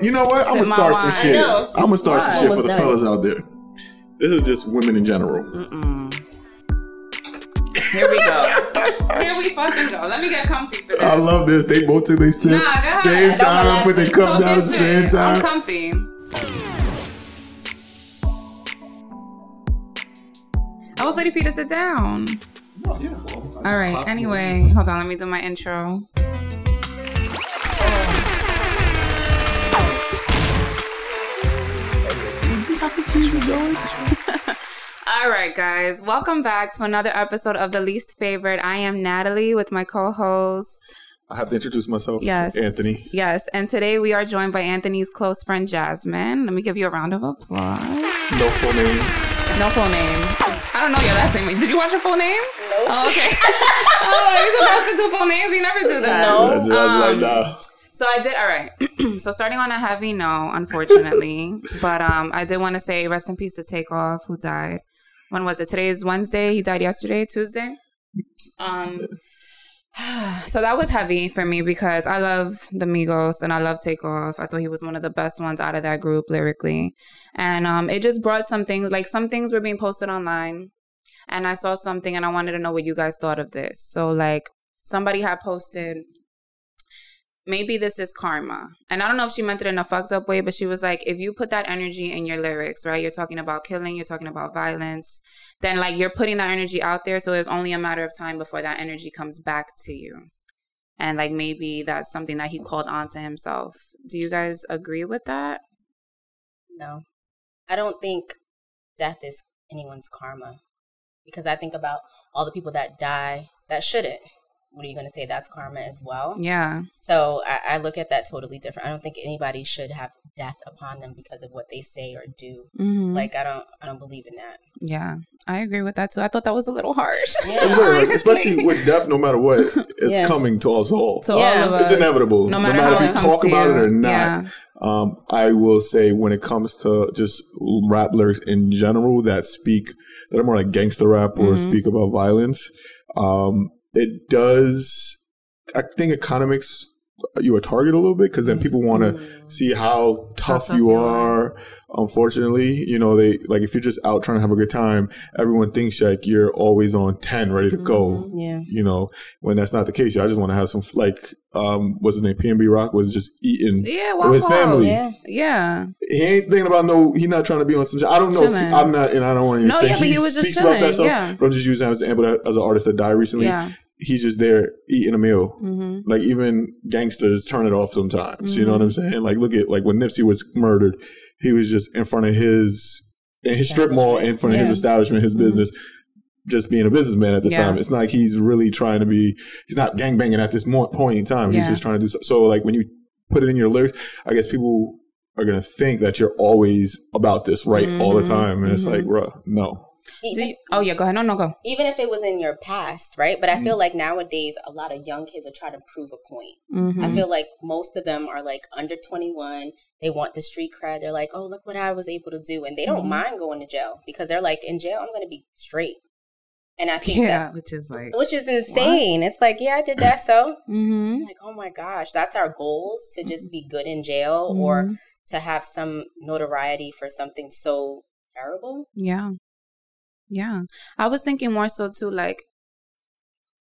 You know what? I'm gonna start some shit. I know. I'm gonna start some shit for the fellas out there. This is just women in general. Mm-mm. Here we go. Here we fucking go. Let me get comfy for this. I love this. They both took their sip Nah, go ahead. same time, molest put their cup down the same time. I'm comfy. I was waiting for you to sit down. All right. Anyway, hold on. Let me do my intro. All right, guys. Welcome back to another episode of The Least Favored. I am Natalie with my co-host. I have to introduce myself. Yes. Anthony. Yes. And today we are joined by Anthony's close friend, Jasmine. Let me give you a round of applause. No full name. No full name. I don't know your last name. Did you watch your full name? Nope. Oh, okay. oh, you're supposed to do full names. We never do that. No. I was like, Um, nah. So I did all right. so starting on a heavy no, unfortunately, but um, I did want to say rest in peace to Takeoff, who died. When was it? Today is Wednesday. He died yesterday, Tuesday. Um, so that was heavy for me because I love the Migos and I love Takeoff. I thought he was one of the best ones out of that group lyrically, and um, it just brought some things like some things were being posted online, and I saw something and I wanted to know what you guys thought of this. So like somebody had posted maybe this is karma. And I don't know if she meant it in a fucked up way, but she was like, if you put that energy in your lyrics, right? You're talking about killing, you're talking about violence, then like you're putting that energy out there. So it's only a matter of time before that energy comes back to you. And like maybe that's something that he called on to himself. Do you guys agree with that? No. I don't think death is anyone's karma. Because I think about all the people that die that shouldn't. What are you going to say? That's karma as well. Yeah. So I, I look at that totally different. I don't think anybody should have death upon them because of what they say or do. Mm-hmm. Like I don't, I don't believe in that. yeah. I agree with that too. I thought that was a little harsh. I'm Yeah. like, especially with death, no matter what, it's Yeah. coming to us all. To Yeah. all of us. It's inevitable. No No matter, matter how if you talk about you. it or not. Yeah. Um, I will say when it comes to just rap lyrics in general that speak that are more like gangster rap or Mhm. speak about violence, um, it does. I think makes you a target a little bit because then people want to Mm. see how tough, tough you are. Unfortunately, you know they like if you're just out trying to have a good time, everyone thinks like you're always on ten, ready to go. Yeah. You know when that's not the case. I just want to have some like um, what's his name? PNB Rock was just eating Yeah, with his family. House. Yeah. He ain't thinking about no. He's not trying to be on some. I don't know. If I'm not, and I don't want to even No, say yeah, but he, he was just speaks about that stuff. yeah. But I'm just using him as an example as an artist that died recently. Yeah. He's just there eating a meal. hmm Like even gangsters turn it off sometimes. You know what I'm Mm-hmm. saying? Like look at like when Nipsey was murdered, he was just in front of his in his strip mall, in front of his establishment, his Mhm. business. Just being a businessman at this Yeah. time, it's not like he's really trying to be. He's not gang banging at this point in time. He's just trying to do so. So, like when you put it in your lyrics, I guess people are gonna think that you're always about this right all the Mhm. time, and it's like, bruh, no. Do Even, you, oh yeah, go ahead. No, no, go. even if it was in your past, right? But I Mm. feel like nowadays a lot of young kids are trying to prove a point. Mm-hmm. I feel like most of them are like under 21. They want the street cred. They're like, oh, look what I was able to do. And they don't Mhm. mind going to jail because they're like, in jail, I'm going to be straight. And I think yeah, which is like. which is insane. It's like, yeah, I did that. So Mm-hmm. I'm like, oh my gosh, that's our goals to just be good in jail or to have some notoriety for something so terrible. Yeah. Yeah. I was thinking more so too, like,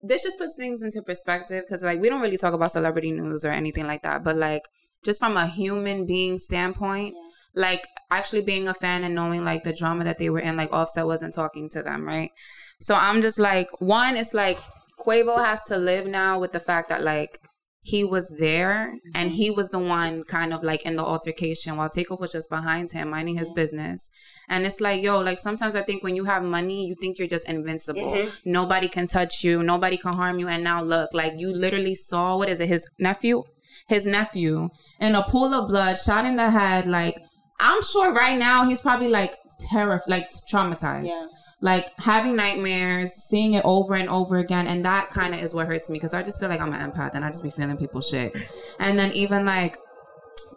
this just puts things into perspective because, like, we don't really talk about celebrity news or anything like that. But, like, just from a human being standpoint, like, actually being a fan and knowing, like, the drama that they were in, like, Offset wasn't talking to them, right? So I'm just like, one, it's like Quavo has to live now with the fact that, like, he was there and he was the one kind of like in the altercation while Takeoff was just behind him minding his business. And it's like, yo, like sometimes I think when you have money, you think you're just invincible. Mhm. Nobody can touch you, nobody can harm you. And now look, like you literally saw what is it, his nephew? His nephew in a pool of blood, shot in the head. Like, I'm sure right now he's probably like terrified, like traumatized Yeah. like having nightmares, seeing it over and over again, and that kind of is what hurts me because I just feel like I'm an empath and I just be feeling people's shit. And then even like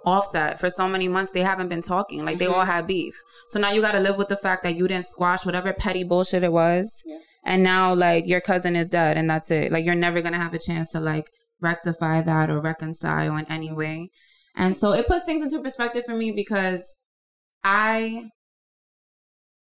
Offset for so many months they haven't been talking, like they all mm-hmm. had beef. So now you got to live with the fact that you didn't squash whatever petty bullshit it was, Yeah. and now like your cousin is dead and that's it. Like you're never gonna have a chance to like rectify that or reconcile in any way. And so it puts things into perspective for me because I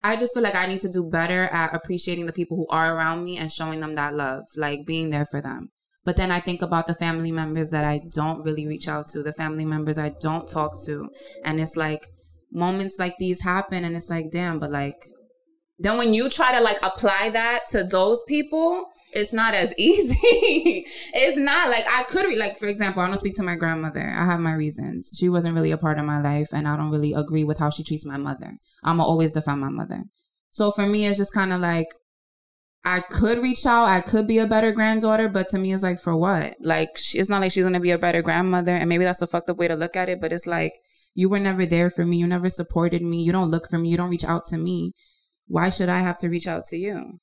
I just feel like I need to do better at appreciating the people who are around me and showing them that love, like being there for them. But then I think about the family members that I don't really reach out to, the family members I don't talk to. And it's like moments like these happen and it's like, damn, but like then when you try to like apply that to those people, it's not as easy. it's not like I could re- like for example, I don't speak to my grandmother. I have my reasons. She wasn't really a part of my life and I don't really agree with how she treats my mother. I'ma always defend my mother. So for me it's just kind of like I could reach out. I could be a better granddaughter, but to me, it's like, for what? Like, she, it's not like she's to be a better grandmother. And maybe that's a fucked up way to look at it, but it's like, you were never there for me. You never supported me. You don't look for me. You don't reach out to me. Why should I have to reach out to you?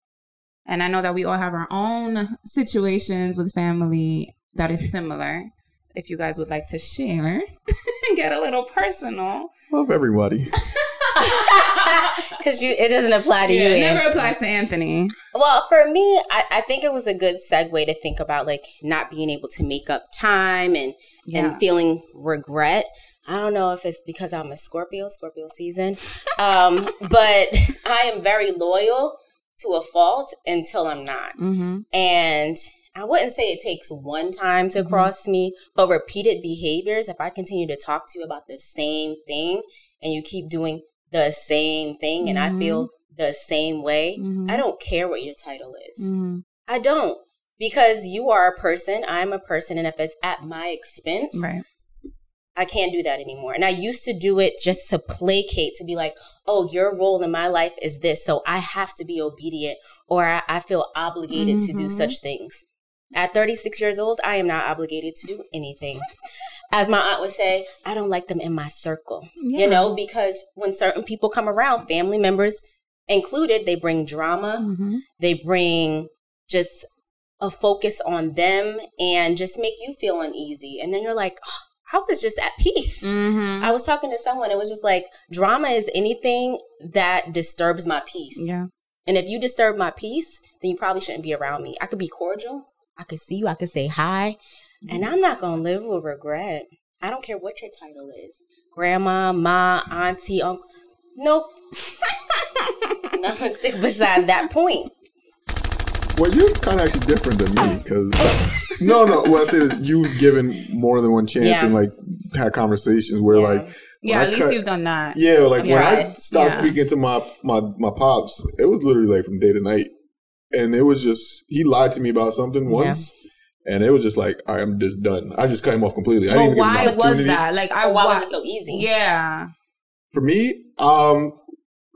And I know that we all have our own situations with family that is similar. If you guys would like to share and get a little personal. Love everybody. Because you, it doesn't apply to Yeah, you. it Ann. never applies to Anthony. Well, for me, I, I think it was a good segue to think about like not being able to make up time and Yeah. and feeling regret. I don't know if it's because I'm a Scorpio, Scorpio season, um, but I am very loyal to a fault until I'm not. Mm-hmm. And I wouldn't say it takes one time to Mhm. cross me, but repeated behaviors, if I continue to talk to you about the same thing and you keep doing the same thing and I Mhm. feel the same way, Mhm. I don't care what your title is. Mm-hmm. I don't. Because you are a person, I'm a person, and if it's at my expense, Right. I can't do that anymore. And I used to do it just to placate, to be like, oh, your role in my life is this, so I have to be obedient or I, I feel obligated to do Mhm. such things. At 36 years old, I am not obligated to do anything. As my aunt would say, I don't like them in my circle, Yeah. you know, because when certain people come around, family members included, they bring drama, Mm-hmm. they bring just a focus on them and just make you feel uneasy. And then you're like, oh, I was just at peace. Mm-hmm. I was talking to someone, it was just like, drama is anything that disturbs my peace. Yeah. And if you disturb my peace, then you probably shouldn't be around me. I could be cordial, I could see you, I could say hi, and I'm not gonna live with regret. I don't care what your title is grandma, ma, auntie, uncle. Nope. I'm not gonna stick beside that point. Well, you're kind of actually different than me because no, no. What I say is you've given more than one chance Yeah. and like had conversations where Yeah. like Yeah, when at I least cut- you've done that. yeah, like when I stopped Yeah. speaking to my my my pops, it was literally like from day to night, and it was just he lied to me about something once. And it was just like, all right, I'm just done. I just cut him off completely. I didn't even why give him an was that? Like, I Or why was it so easy? Yeah. For me, um,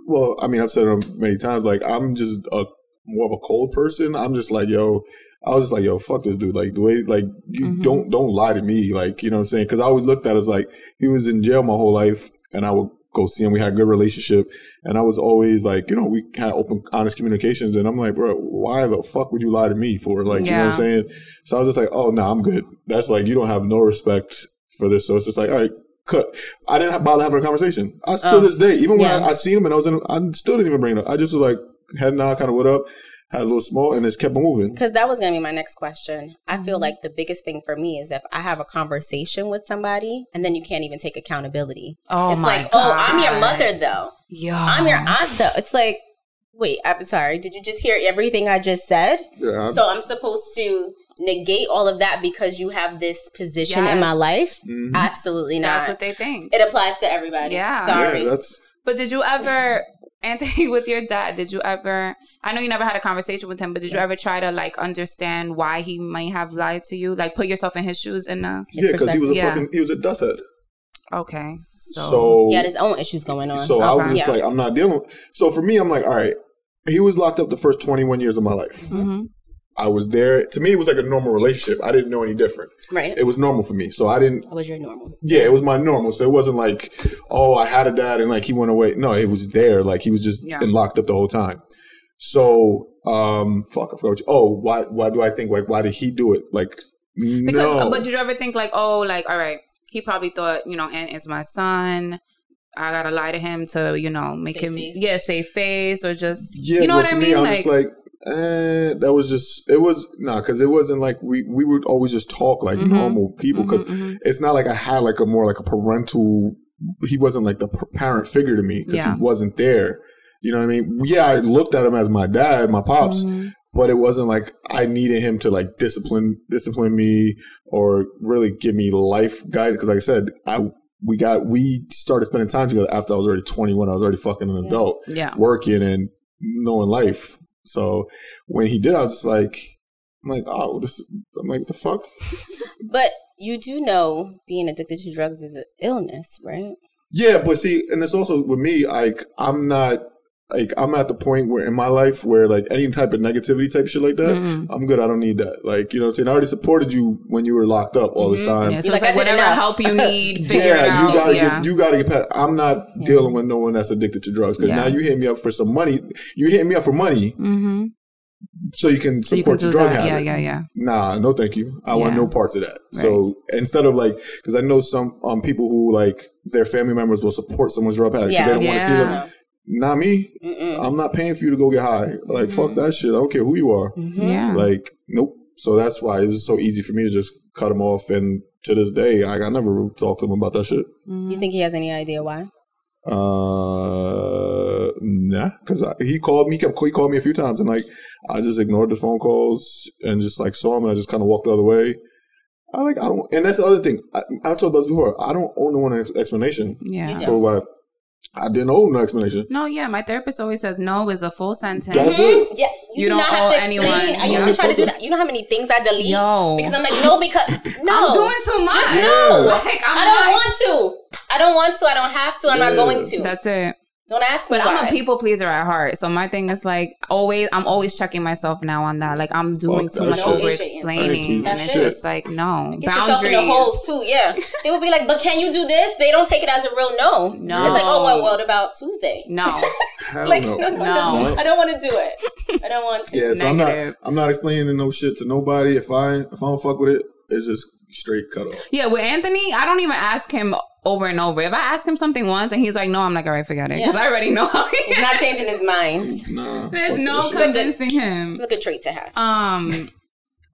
well, I mean, I've said it many times. Like, I'm just a more of a cold person. I'm just like, yo, I was just like, yo, fuck this dude. Like the way, like you Mhm. don't don't lie to me. Like you know what I'm saying? Because I always looked at it as like he was in jail my whole life, and I would go see him. We had a good relationship, and I was always like, you know, we had open, honest communications. And I'm like, bro, why the fuck would you lie to me for? Like, you know what I'm saying? So I was just like, oh no, I'm good. That's like you don't have no respect for this. So it's just like, all right. Cut. I didn't have bother having a conversation. I still Oh. this day, even when Yeah. I, I seen him and I was in, I still didn't even bring it up. I just was like head nod, kind of what up, had a little small, and it's kept moving. Because that was going to be my next question. I feel Mhm. like the biggest thing for me is if I have a conversation with somebody and then you can't even take accountability. Oh it's my like, god. oh, I'm your mother though. Yeah. I'm your aunt though. It's like, wait, I'm sorry. Did you just hear everything I just said? Yeah, I- So I'm supposed to negate all of that because you have this position in my Yes. life? mhm. Absolutely not. That's what they think. it applies to everybody. Yeah. Sorry. Yeah, that's But did you ever, Anthony, with your dad, did you ever, I know you never had a conversation with him, but did you ever try to like understand why he might have lied to you? Like put yourself in his shoes and uh, His yeah, because he was a perspective. Yeah. fucking he was a dust head. okay. So, So He had his own issues going on. so I was just Yeah. like, I'm not dealing. with So for me, I'm like, all right. He was locked up the first 21 years of my life. Mhm. I was there. To me, it was like a normal relationship. I didn't know any different. right. It was normal for me. So I didn't. That was your normal. Yeah, it was my normal. So it wasn't like, oh, I had a dad and like he went away. No, it was there. Like he was just Yeah. been locked up the whole time. So, um, fuck, I forgot. What you, oh, why? Why do I think like why did he do it? Like, Because, no. but did you ever think like, oh, like, all right, he probably thought, you know, Ant is my son. I gotta lie to him to, you know, make Save him, face. yeah, save face or just, Yeah, you know what I mean? Me, I'm like, just like, And that was just it was nah because it wasn't like we we would always just talk like Mhm. normal people because Mhm, mhm. it's not like I had like a more like a parental. He wasn't like the parent figure to me because Yeah. he wasn't there. You know what I mean? Yeah, I looked at him as my dad, my pops, Mhm. but it wasn't like I needed him to like discipline discipline me or really give me life guidance. Because like I said, I we got we started spending time together after I was already twenty one. I was already fucking an Yeah. adult, Yeah. working and knowing life. So when he did, I was just like, I'm like, oh, this. I'm like, the fuck. But you do know being addicted to drugs is an illness, right? Yeah, but see, and it's also with me, like I'm not like I'm at the point where in my life where like any type of negativity type shit like that, Mhm. I'm good. I don't need that. Like, you know what I'm saying? I already supported you when you were locked up all this Mhm. time. Yeah, so You're it's like, like I whatever help you need, figure it yeah, out. you gotta yeah. get you gotta get past. I'm not dealing with no one that's addicted to drugs because Yeah. now you hit me up for some money. You hit me up for money mm-hmm. so you can So you can support do your drug that. habit. Yeah, yeah, yeah. Nah, no, thank you. I want no parts of that. So instead of like, because I know some um people who like their family members will support someone's drug habit. Yeah. they don't want to see them. Not me. Mm-mm. I'm not paying for you to go get high. Like fuck that shit. I don't care who you are. Mhm. Yeah. Like nope. So that's why it was so easy for me to just cut him off. And to this day, I, I never talked to him about that shit. You think he has any idea why? Uh, nah, because he called me. He kept he called me a few times, and like I just ignored the phone calls and just like saw him, and I just kind of walked the other way. I like I don't, and that's the other thing. I, I've talked about before. I don't owe no one an explanation Yeah. For why I didn't owe no explanation. No, yeah. My therapist always says no is a full sentence. That's Mhm. it. Yeah, You you, do don't not owe have to anyone. explain. I used Yeah. to try to do that. You know how many things I delete Yo. because I'm like, no, because no, I'm doing too much. Just no. Like, I'm I don't like- want to. I don't want to. I don't have to. I'm Yeah. not going to. That's it. Don't ask me But why. I'm a people pleaser at heart. So my thing is like always I'm always checking myself now on that. Like I'm doing Fuck too much over explaining. And it's it. just like no. Get yourself in the Boundaries. holes too. Yeah, they would be like, but can you do this? They don't take it as a real no. No. it's like, oh well, what about Tuesday? No. Like, no. no, no, No. no. I don't want to do it. I don't want to. Yeah, so I'm not. I'm not explaining no shit to nobody. If I if I don't fuck with it, it's just straight cut off. Yeah, with Anthony, I don't even ask him over and over. If I ask him something once and he's like, no, I'm like, all right, forget it. Because Yeah. I already know He's not changing his mind. Nah, There's no that shit. convincing him. It's a good trait to have. Um,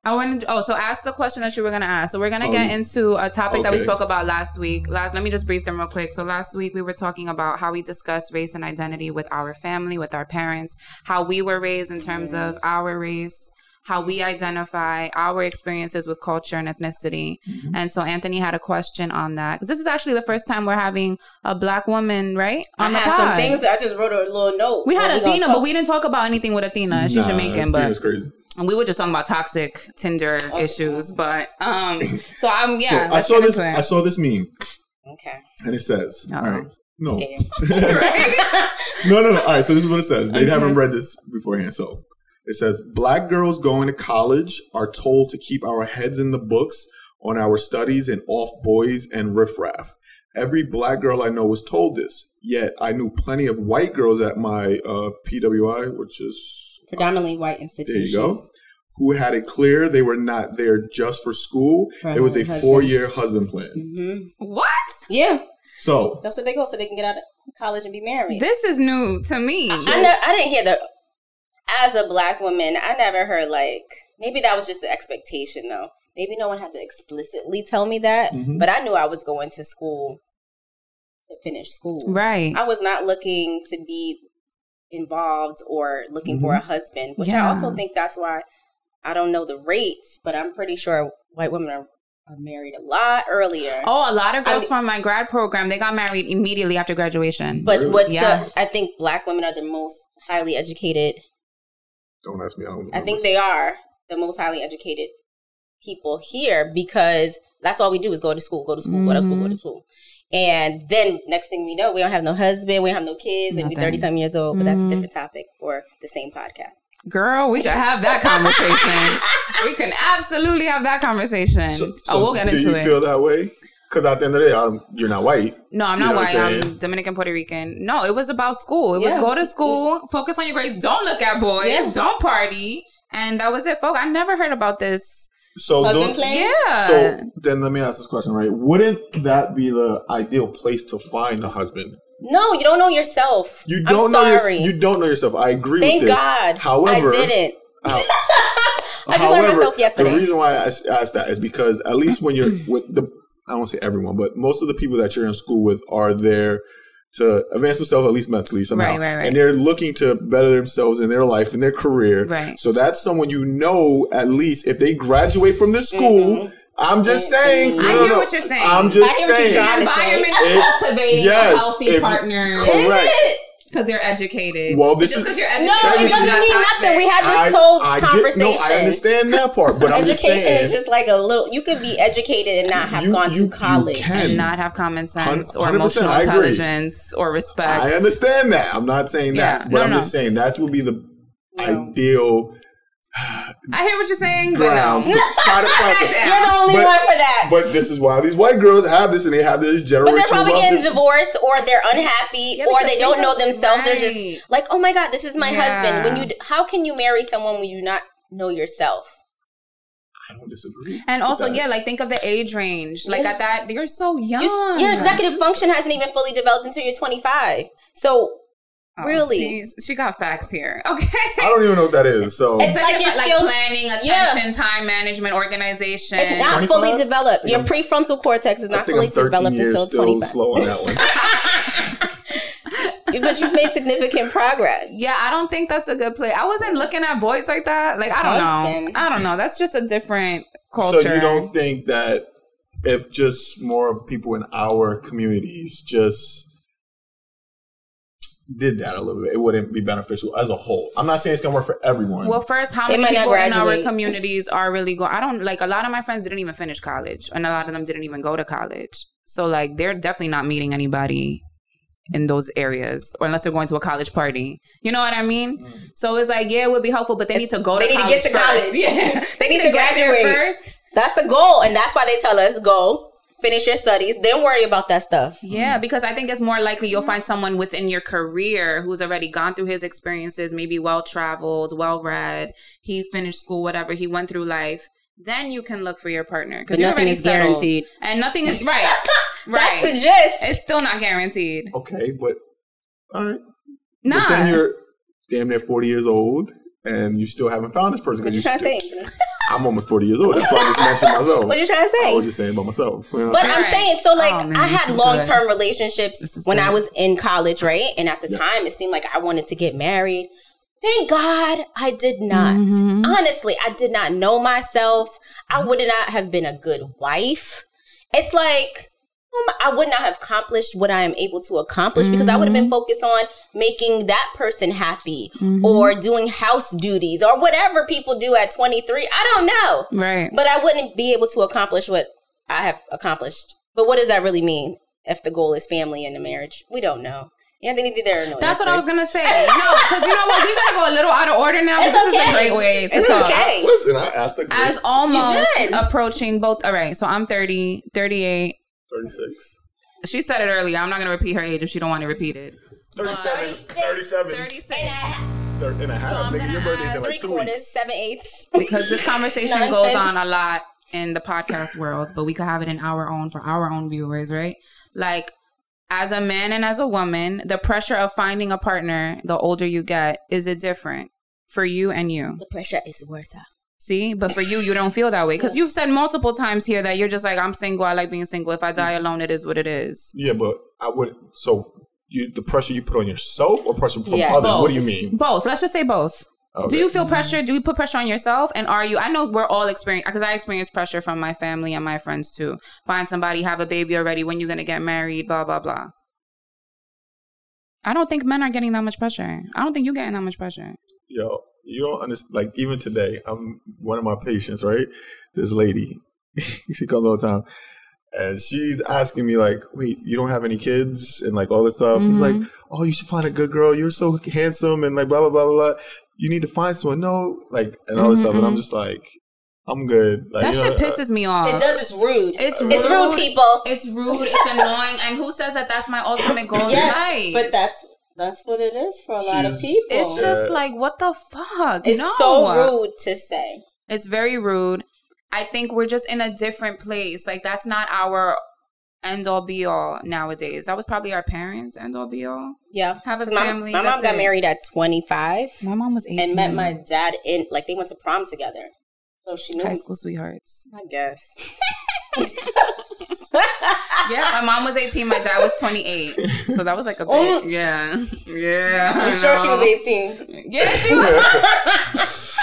I wanted. Oh, so ask the question that you were gonna ask. So we're gonna Oh, get into a topic that we spoke about last week. Last, let me just brief them real quick. So last week we were talking about how we discuss race and identity with our family, with our parents, how we were raised in terms of our race, how we identify our experiences with culture and ethnicity. Mm-hmm. And so Anthony had a question on that because this is actually the first time we're having a black woman, right? I On the have some things that I just wrote a little note. we had Athena, talk- but we didn't talk about anything with Athena. She's Nah, Jamaican, but Tina's crazy. and we were just talking about toxic Tinder issues, but um, so I'm yeah. so I let's saw this. I saw this meme, Okay. and it says, Uh-oh. "All right, no, no, no, no. All right, so this is what it says. They Okay. haven't read this beforehand, so it says black girls going to college are told to keep our heads in the books on our studies and off boys and riffraff. Every black girl I know was told this. Yet I knew plenty of white girls at my uh, PWI, which is Predominantly white there institution. you go, who had it clear they were not there just for school. For it was a four-year husband plan. hmm what? Yeah, So that's what they go, so they can get out of college and be married. This is new to me. I know. I didn't hear the. As a black woman, I never heard like maybe that was just the expectation though. Maybe no one had to explicitly tell me that, Mhm. but I knew I was going to school to finish school. right. I was not looking to be involved or looking for a husband, which I also think that's why I don't know the rates, but I'm pretty sure white women are, are married a lot earlier. Oh, a lot of girls I mean- from my grad program they got married immediately after graduation. but what's Yeah. the? I think black women are the most highly educated. Don't ask me. I, don't I think they are the most highly educated people here because that's all we do is go to school, go to school, go to school, go Mm-hmm. to school. And then next thing we know, we don't have no husband, we don't have no kids, and we're 30 some years old, but that's Mhm. a different topic for the same podcast. Girl, we should have that conversation. we can absolutely have that conversation. So- oh, we'll get do into you it. feel that way? Because at the end of the day, I'm, you're not white. No, I'm You not know white. I'm I'm. Dominican, Puerto Rican. No, it was about school. It was go to school, focus on your grades, don't look at boys, Yeah. don't party. And that was it, folks. I never heard about this. So Husband don't. plan? Yeah. So then let me ask this question, right? Wouldn't that be the ideal place to find a husband? No, you don't know yourself. You I'm don't know your, you don't know yourself. I agree Thank with this. God. However, I didn't. How- I just learned myself yesterday. The reason why I asked asked that is because at least when you're with the, I don't say everyone, but most of the people that you're in school with are there to advance themselves at least mentally somehow, Right, right, right. and they're looking to better themselves in their life and their career. Right. So that's someone you know at least if they graduate from the school. Mm-hmm. I'm just mm-hmm. saying. I no, hear no, what you're saying. I'm just hear what you're saying. trying The say. environment It- is cultivating yes, a healthy if- partner Correct. Is it? because they're educated. Well, this just because you're educated, No, it you're doesn't not mean toxic. nothing. We had this I- whole I get- conversation. no, I understand that part, but I'm just Education saying. is just like a little. You could be educated and not have You- gone you- to you college. can. and not have common sense or emotional intelligence or respect. I understand that. I'm not saying that, Yeah, but no, I'm no. just saying that would be the No. ideal I hear what you're saying, but no. grounds to to You're the only But- one for that. But this is why these white girls have this, and they have this generational. But they're probably getting that- divorced, or they're unhappy, Yeah, or they don't think know of- themselves. They're just like, "Oh my God, this is my Yeah. husband." When you, d- how can you marry someone when you not know yourself? I don't disagree. And also, that. yeah, like think of the age range. Like Yeah. at that, you're so young. You- your executive function hasn't even fully developed until you're 25. So Oh, really? see, she got facts here. Okay. I don't even know what that is. So It's It's like like, your like skills- planning, Yeah. attention, time management, organization. it's not 25? fully developed. Your I'm- prefrontal cortex is not fully developed years until still 25. slow on that one. but you've made significant progress. Yeah, I don't think that's a good play. I wasn't looking at boys like that. Like I don't Husband. know. I don't know. That's just a different culture. So you don't think that if just more of people in our communities just did that a little bit, it wouldn't be beneficial as a whole. I'm not saying it's gonna work for everyone. Well, first, how They many might not people in our communities are really going? I don't like a lot of my friends didn't even finish college, and a lot of them didn't even go to college. So like, they're definitely not meeting anybody in those areas, or unless they're going to a college party. You know what I mean? Mm. So it's like, yeah, it would be helpful, but they need to go They to need to get to first. college. Yeah, They need to graduate. first. That's the goal, and that's why they tell us go finish your studies, then worry about that stuff. Yeah, mm. because I think it's more likely you'll find someone within your career who's already gone through his experiences, maybe well traveled, well read. He finished school, whatever he went through life. Then you can look for your partner because you're nothing already is settled. guaranteed. and nothing is right. That's the right, gist. it's still not guaranteed. okay, but all right. Nah, But then you're damn near 40 years old and you still haven't found this person what because you you trying to still, say? I'm almost 40 years old. That's why I just mentioned myself. What are you trying to say? I say? was just saying about myself. You know? But I'm Right. saying, so like, Oh, man, I had long term relationships This is when I was in college, right? And at the Yes. time, it seemed like I wanted to get married. Thank God I did not. Mhm. Honestly, I did not know myself. I would not have been a good wife. It's like, I would not have accomplished what I am able to accomplish because I would have been mm-hmm. focused on making that person happy mm-hmm. or doing house duties or whatever people do at 23. I don't know right. but I wouldn't be able to accomplish what I have accomplished. But what does that really mean if the goal is family and the marriage? We don't know. Anthony, there are no That's what I was gonna say. No, because you know what? We're gonna go a little out of order now. It's but this is a great way to It's talk. okay. Listen, I asked the. great As almost approaching both. All right, so I'm 30, 38. 36. She said it earlier. I'm not going to repeat her age if she don't want to repeat it. 37. 36. 37. 36. And a half, Thir- and a half. So I'm Nigga, gonna your birthday's in like three two quarters, weeks. seven eighths. Because this conversation goes on a lot in the podcast world, but we could have it in our own for our own viewers, right? Like, as a man and as a woman, the pressure of finding a partner, the older you get, is it different for you and you? The pressure is worse. See, but for you, you don't feel that way because you've said multiple times here that you're just like, I'm single. I like being single. If I die alone, it is what it is. Yeah, but I would. So, you the pressure you put on yourself or pressure from Yeah, others? both. What do you mean? Both. Let's just say both. Okay. Do you feel pressure? Do you put pressure on yourself? And are you? I know we're all experience because I experience pressure from my family and my friends too. Find somebody, have a baby already. When you're gonna get married? Blah blah blah. I don't think men are getting that much pressure. I don't think you're getting that much pressure. Yo, you don't understand. Like even today, I'm one of my patients, right? This lady, she comes all the time, and she's asking me like, "Wait, you don't have any kids?" and like all this stuff. It's like, "Oh, you should find a good girl. You're so handsome," and like blah blah blah blah. blah. You need to find someone. No, like and all this Mhm, stuff. And I'm mhm. just like, I'm good. Like, that you shit know, pisses me off. It does. It's rude. It's It's rude. rude, people. It's rude. It's annoying. And who says that that's my ultimate goal Yes, in life? but that's that's what it is for a lot of people. it's Yeah. just like what the fuck. It's no. so rude to say. It's very rude. I think we're just in a different place. Like that's not our end all be all nowadays. That was probably our parents' end all be all. Yeah. Have a my, family. my mom got it. married at 25 My mom was 18. and met my dad in, like, they went to prom together. So she knew, high school sweethearts. I guess. Yeah, my mom was 18. My dad was 28. So that was like a big, Oh. yeah, yeah. I'm sure she was 18. Yeah, she was.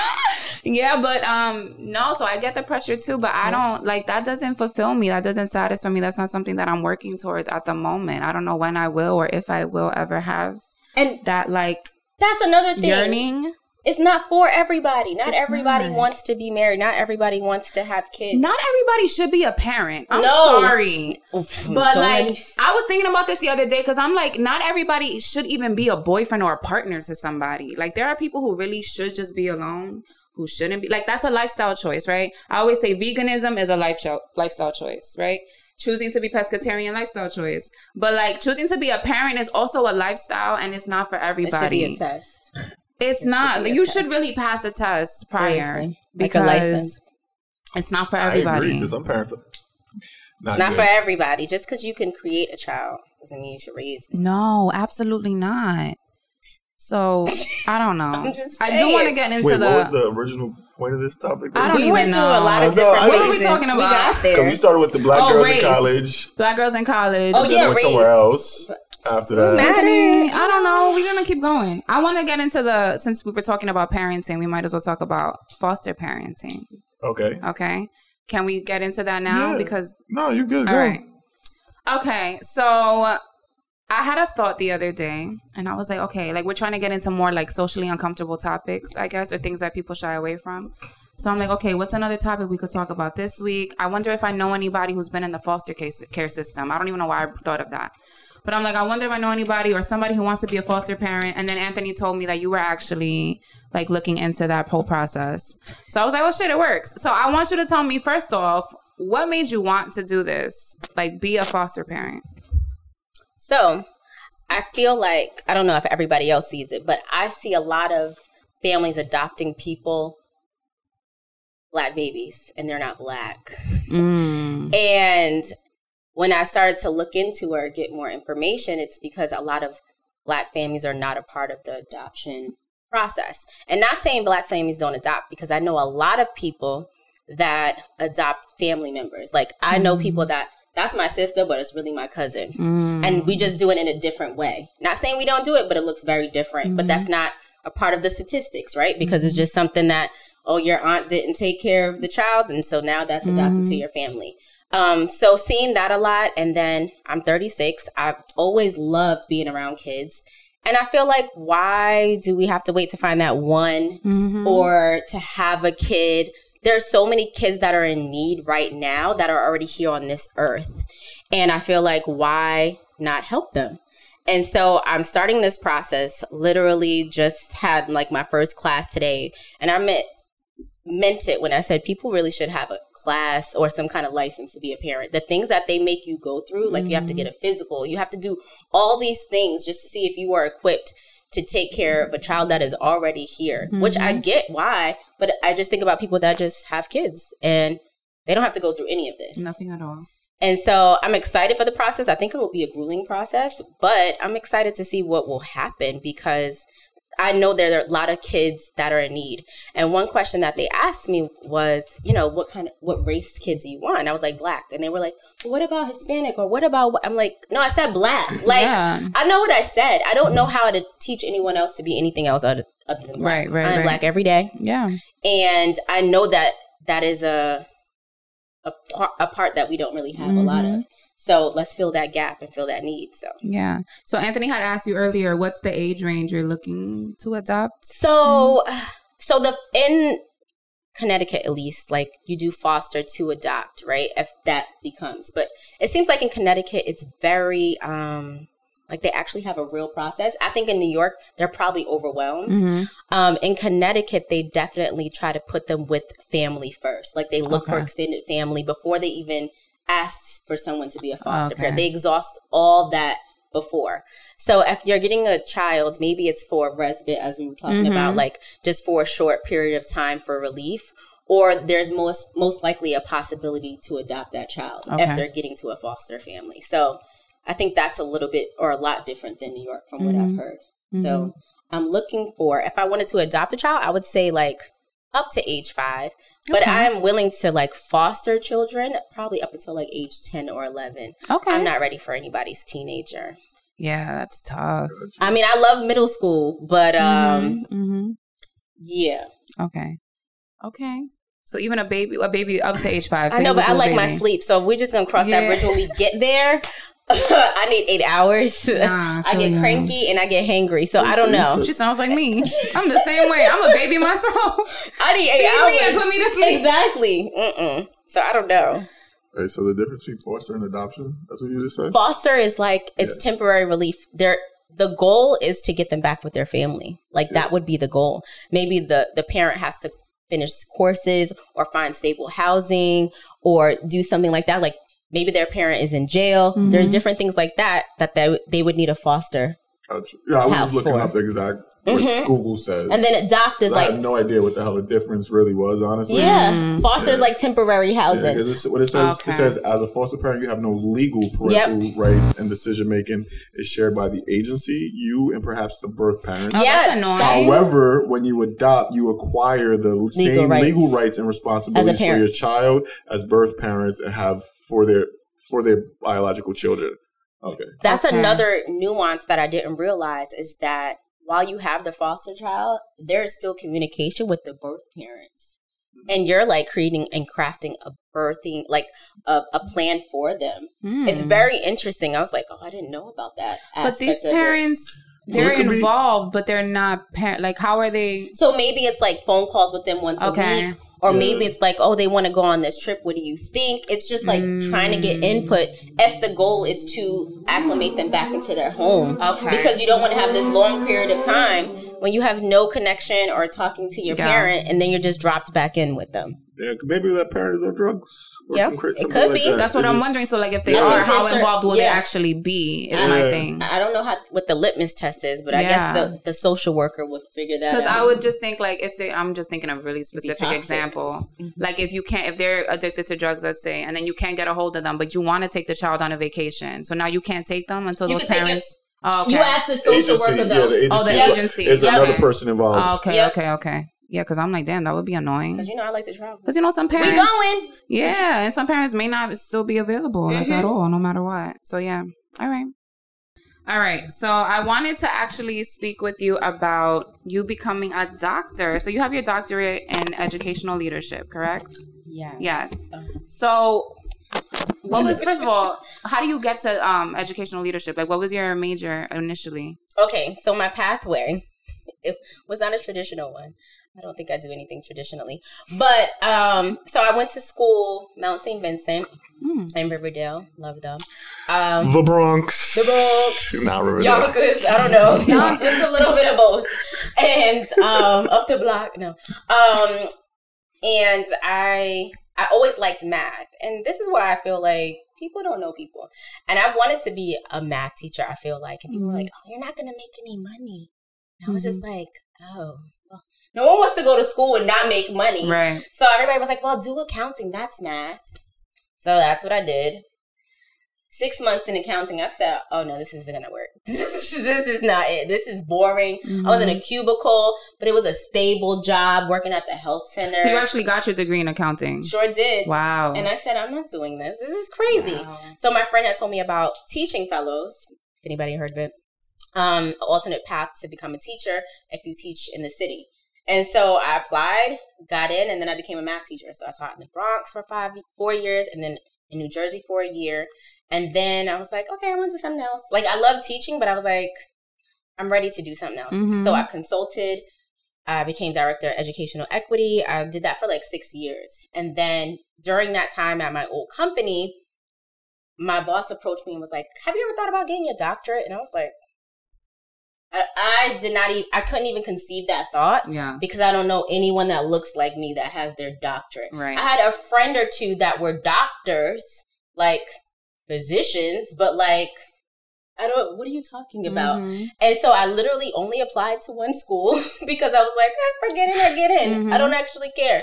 yeah, but um, no. So I get the pressure too, but I don't like that. Doesn't fulfill me. That doesn't satisfy me. That's not something that I'm working towards at the moment. I don't know when I will or if I will ever have And that like that's another thing. yearning. It's not for everybody. Not It's everybody not. wants to be married. Not everybody wants to have kids. Not everybody should be a parent. I'm No. sorry. Oof, But so like, many- I was thinking about this the other day because I'm like, not everybody should even be a boyfriend or a partner to somebody. Like, there are people who really should just be alone, who shouldn't be. Like, that's a lifestyle choice, right? I always say veganism is a lifestyle lifestyle choice, right? Choosing to be pescatarian lifestyle choice, but like choosing to be a parent is also a lifestyle, and it's not for it should everybody. be a test. It's It not. be You test. should really pass a test prior Seriously. Like a because license. it's not for I agree everybody. because some parents are not, Not for everybody. Just because you can create a child doesn't mean you should raise. it. No, absolutely not. So I don't know. I'm just do saying. want to get into Wait, the. what was the original point of this topic? I don't we even went through a lot of different. I- What were we phases. talking We about? got So there. we started with the black Oh, girls race. in college. Black girls in college. Oh, then yeah, went race. somewhere else after that. Anthony, I don't know. We're gonna keep going. I want to get into the since we were talking about parenting, we might as well talk about foster parenting. Okay. Okay, can we get into that now? Yeah. Because No, you're good. all Go. right, okay. So I had a thought the other day, and I was like, okay, like we're trying to get into more like socially uncomfortable topics, I guess, or things that people shy away from. So I'm like, okay, what's another topic we could talk about this week? I wonder if I know anybody who's been in the foster case, care system. I don't even know why I thought of that. But I'm like, I wonder if I know anybody or somebody who wants to be a foster parent. And then Anthony told me that you were actually like looking into that whole process. So I was like, oh shit, it works. So I want you to tell me first off, what made you want to do this? Like be a foster parent. So I feel like I don't know if everybody else sees it, but I see a lot of families adopting people, black babies, and they're not black. Mm. And when I started to look into or get more information, it's because a lot of black families are not a part of the adoption process. And not saying black families don't adopt, because I know a lot of people that adopt family members. Like I know mm. people that that's my sister, but it's really my cousin. Mm. And we mm. just do it in a different way. Not saying we don't do it, but it looks very different. But that's mm. not a part of the statistics, right? Because it's just something that, oh, your aunt didn't take care of the child. And so now that's adopted to your family. Um, so seeing that a lot. And then I'm 36. I've always loved being around kids. And I feel like, why do we have to wait to find that one Mhm. or to have a kid. There's so many kids that are in need right now that are already here on this earth. And I feel like why not help them? And so I'm starting this process. Literally just had like my first class today and I meant meant it when I said people really should have a class or some kind of license to be a parent. The things that they make you go through, like you have to get a mm-hmm. physical, you have to do all these things just to see if you are equipped to take care of a child that is already here, which I mm-hmm. get why, but I just think about people that just have kids and they don't have to go through any of this. Nothing at all. And so I'm excited for the process. I think it will be a grueling process, but I'm excited to see what will happen because I know there are a lot of kids that are in need. And one question that they asked me was, you know, what kind of what race kid do you want? And I was like black, and they were like, well, what about Hispanic or what about? What? I'm like, no, I said black. Like Yeah. I know what I said. I don't know how to teach anyone else to be anything else other, other than black. Right, right, I'm right. black every day Yeah. and I know that that is a a, par- a part that we don't really have a lot Mm-hmm. of. So let's fill that gap and fill that need. So Yeah. So Anthony had asked you earlier, what's the age range you're looking to adopt? so Mm-hmm. so the in Connecticut at least like you do foster to adopt right if that becomes but it seems like in Connecticut it's very um like they actually have a real process. I think in New York they're probably overwhelmed. Mm-hmm. Um, in Connecticut, they definitely try to put them with family first. Like they look for extended family before they even ask for someone to be a foster Okay. parent. They exhaust all that before. So if you're getting a child, maybe it's for respite, as we were talking Mhm. about, like just for a short period of time for relief. or there's most most likely a possibility to adopt that child Okay. if they're getting to a foster family. So I think that's a little bit or a lot different than New York from what I've Mhm. heard. So I'm looking for if I wanted to adopt a child, I would say like up to age five. But Okay. I'm willing to like foster children probably up until like age 10 or 11. Okay. I'm not ready for anybody's teenager. yeah, that's tough. I mean, I love middle school, but um hmm yeah. Okay. Okay. So even a baby, a baby up to age five. so I know, but I like my sleep. So we're just going to cross that bridge when we get there. I need 8 hours. Nah, I feel get you. cranky and I get hangry. So I don't know. She sounds like me. I'm the same way. I'm a baby myself. I need 8 Feed me and hours. put me to sleep. Exactly. Mm-mm. So I don't know. Right, so the difference between foster and adoption, that's what you just said? Foster is like it's Yeah. temporary relief. There the goal is to get them back with their family. Like that would be the goal. Maybe the the parent has to finish courses or find stable housing or do something like that. Like maybe their parent is in jail. There's Mhm. different things like that that they they would need a foster. Gotcha. Yeah, I was just looking for. up the exact what Mhm. Google says. And then adopt is I like I have no idea what the hell the difference really was, honestly. yeah, Mm. foster is Yeah. like temporary Yeah, housing. 'cause it's- what it says, Okay. it says, as a foster parent, you have no legal parental rights, and decision making is shared by the agency, you, and perhaps the birth parents. Oh, Yeah, that's annoying. However, when you adopt, you acquire the same rights. legal rights and responsibilities for your child as birth parents and have for their for their biological children. Okay. That's Okay. another nuance that I didn't realize is that while you have the foster child, there is still communication with the birth parents. And you're like creating and crafting a birthing, like a, a plan for them. Hmm. It's very interesting. I was like, oh, I didn't know about that. But these aspect of it. parents, it they're could be- involved, but they're not parent. Like, how are they? So maybe it's like phone calls with them once Okay. a week. Or Yeah. maybe it's like, oh, they want to go on this trip. What do you think? It's just like trying to Mm. get input if the goal is to acclimate them back into their home. Okay. Because you don't want to have this long period of time when you have no connection or talking to your Yeah. parent and then you're just dropped back in with them. Yeah, maybe that parent is on drugs. Or Yep, some it could like be. that. That's what It I'm just- wondering. So, like, if they I are, how there's involved will they actually be? Is Yeah. my thing. I don't know how what the litmus test is, but I guess the, the social worker would figure that out. Because I would just think like if they, I'm just thinking of a really specific example. Mm-hmm. Like if you can't, if they're addicted to drugs, let's say, and then you can't get a hold of them, but you want to take the child on a vacation, so now you can't take them until You those can it- parents. Oh, okay. You ask the social Agency, worker yeah, the agency. Oh, the agency. Is Yeah. another Okay. person involved. Oh, okay, Yep. okay, okay. Yeah, because I'm like, damn, that would be annoying. Because you know I like to travel. Because you know some parents. We going. yeah, and some parents may not still be available like, at all, no matter what. So yeah, all right. All right. So I wanted to actually speak with you about you becoming a doctor. So you have your doctorate in educational leadership, correct? Yeah. Yes. Oh. So what was first of all, how do you get to um educational leadership? Like what was your major initially? Okay, so my pathway it was not a traditional one. I don't think I do anything traditionally. But um so I went to school, Mount St. Vincent Hmm. in Riverdale. Love them. Um The Bronx. The Bronx. Not Riverdale. Yonkers, I don't know. Yonkers, a little bit of both. And um up the block, no. Um and I I always liked math. And this is why I feel like people don't know people. And I wanted to be a math teacher, I feel like. And people were like, Oh, you're not gonna make any money. And I was just like, Oh, well, no one wants to go to school and not make money. Right. So everybody was like, well, do accounting. That's math. So that's what I did. Six months in accounting, I said, oh no, this isn't going to work. this is not it. This is boring. I was in Mm-hmm. a cubicle, but it was a stable job working at the health center. So you actually got your degree in accounting. sure did. Wow. And I said, I'm not doing this. This is crazy. Wow. So my friend has told me about teaching fellows. If anybody heard of it, um, alternate path to become a teacher if you teach in the city. And so I applied, got in, and then I became a math teacher. So I taught in the Bronx for five, four years, and then in New Jersey for a year. And then I was like, okay, I want to do something else. Like I love teaching, but I was like, I'm ready to do something else. Mhm. So I consulted. I became director of educational equity. I did that for like six years. And then during that time at my old company, my boss approached me and was like, Have you ever thought about getting your doctorate? And I was like, I, did not even, I couldn't even conceive that thought yeah. because I don't know anyone that looks like me that has their doctorate. Right. I had a friend or two that were doctors, like physicians, but like, I don't, what are you talking about? Mhm. And so I literally only applied to one school because I was like, eh, it, I get in, Mm-hmm. I don't actually care.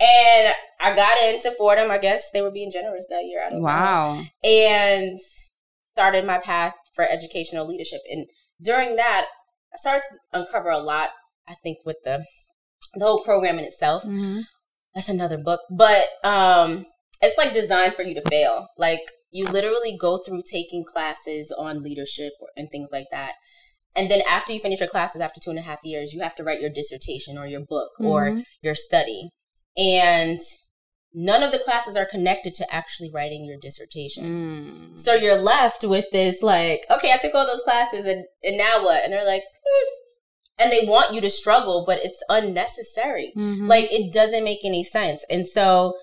And I got into Fordham. I guess they were being generous that year. I don't know. Wow. And started my path for educational leadership. And during that, I started to uncover a lot. I think with the the whole program in itself. Mhm. That's another book, but um, it's like designed for you to fail. Like you literally go through taking classes on leadership or, and things like that. And then after you finish your classes, after two and a half years, you have to write your dissertation or your book or Mhm. your study. And none of the classes are connected to actually writing your dissertation. Mm. So you're left with this like, okay, I took all those classes and, and now what? And they're like, hmm. and they want you to struggle, but it's unnecessary. Mhm. Like it doesn't make any sense. And so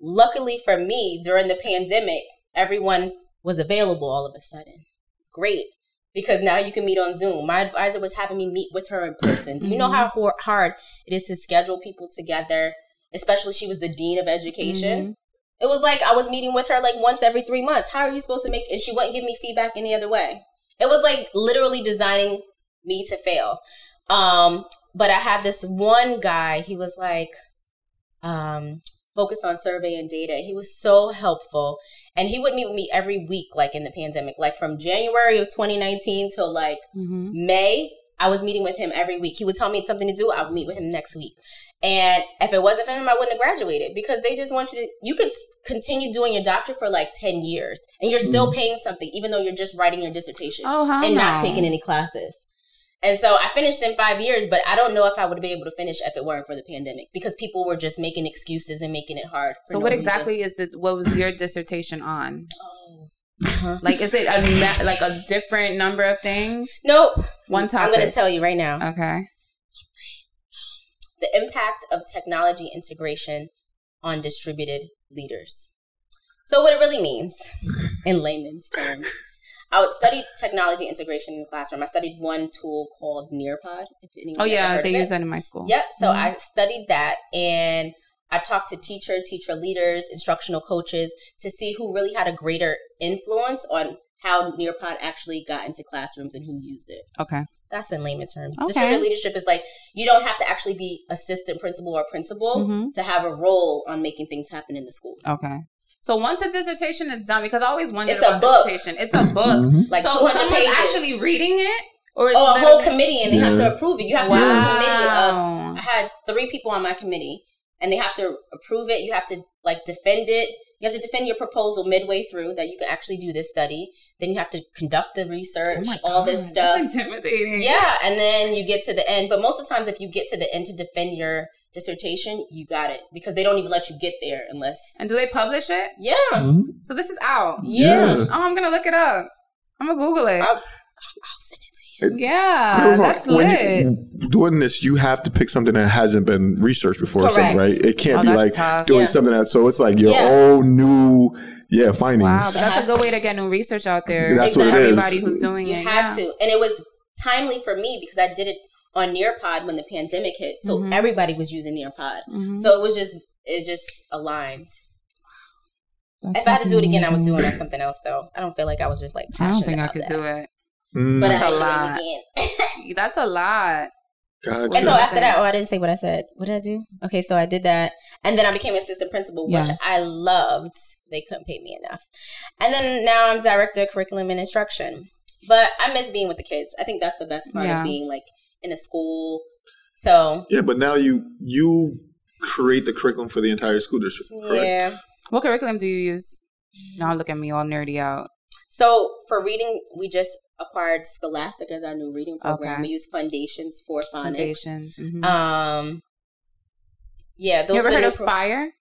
luckily for me, during the pandemic, everyone was available all of a sudden. It's great. Because now you can meet on Zoom. My advisor was having me meet with her in person. Do you know how hor- hard it is to schedule people together? Especially she was the dean of education. Mhm. It was like I was meeting with her like once every three months. How are you supposed to make? And she wouldn't give me feedback any other way. It was like literally designing me to fail. Um, but I had this one guy. He was like, um, focused on survey and data. He was so helpful, and he would meet with me every week, like in the pandemic, like from January of 2019 till like Mhm. May, I was meeting with him every week. He would tell me something to do. I would meet with him next week. And if it wasn't for him, I wouldn't have graduated because they just want you to, you could continue doing your doctorate for like 10 years and you're still mm-hmm. paying something, even though you're just writing your dissertation Oh, and not no. taking any classes. And so I finished in five years, but I don't know if I would be able to finish if it weren't for the pandemic because people were just making excuses and making it hard. for So no what reason. exactly is the what was your dissertation on? Um, Uh-huh. Like is it a ma- like a different number of things? Nope. One topic. I'm going to tell you right now. Okay. the impact of technology integration on distributed leaders. So, what it really means in layman's terms, I would study technology integration in the classroom. I studied one tool called Nearpod. If anyone Oh ever yeah, heard they of use it. that in my school. Yep. So Mhm. I studied that and I talked to teacher, teacher leaders, instructional coaches to see who really had a greater influence on how Nearpod actually got into classrooms and who used it. Okay. That's in layman's terms. Okay. Distributed leadership is like you don't have to actually be assistant principal or principal Mhm. to have a role on making things happen in the school. Okay. So once a dissertation is done, because I always wondered It's a about book. dissertation, it's a book. Mhm. Like so someone's pages. actually reading it, or it's Oh, a whole committee, and they have to approve it. You have to have a committee of. I had three people on my committee, and they have to approve it. You have to like defend it. You have to defend your proposal midway through that you can actually do this study. Then you have to conduct the research, Oh my all this stuff. That's intimidating. Yeah, and then you get to the end. But most of the times, if you get to the end to defend your dissertation, you got it because they don't even let you get there unless. And do they publish it? Yeah, Mhm. So this is out. yeah. Oh, I'm gonna look it up. I'm gonna Google it. I'll, I'll send it to you. Yeah, First of all, that's when lit. you- doing this, you have to pick something that hasn't been researched before, or something, right? It can't Oh, be like tough. doing Yeah. something that. So it's like your Yeah. own new, yeah, findings. Wow, but that's a good way to get new research out there. That's for what it is. everybody who's doing You it. had yeah. to, and it was timely for me because I did it on Nearpod when the pandemic hit, so Mhm. everybody was using Nearpod. Mhm. So it was just it just aligned. That's if I had to do it again, I would do it on something else though. I don't feel like I was just like I don't passionate think I could that. do it. Mm, But That's I a did lot. it again. That's a lot. gotcha. And so after that, oh, I didn't say what I said. What did I do? Okay, so I did that, and then I became assistant principal, which Yes. I loved. They couldn't pay me enough, and then now I'm director of curriculum and instruction. But I miss being with the kids. I think that's the best part Yeah. of being like in a school. So yeah, but now you you create the curriculum for the entire school district. Correct? yeah. What curriculum do you use? Now look at me all nerdy out. So for reading, we just acquired Scholastic as our new reading program. Okay. We use Fundations for Phonics. Fundations. mhm. Um, yeah, those you ever heard of pro- Spire?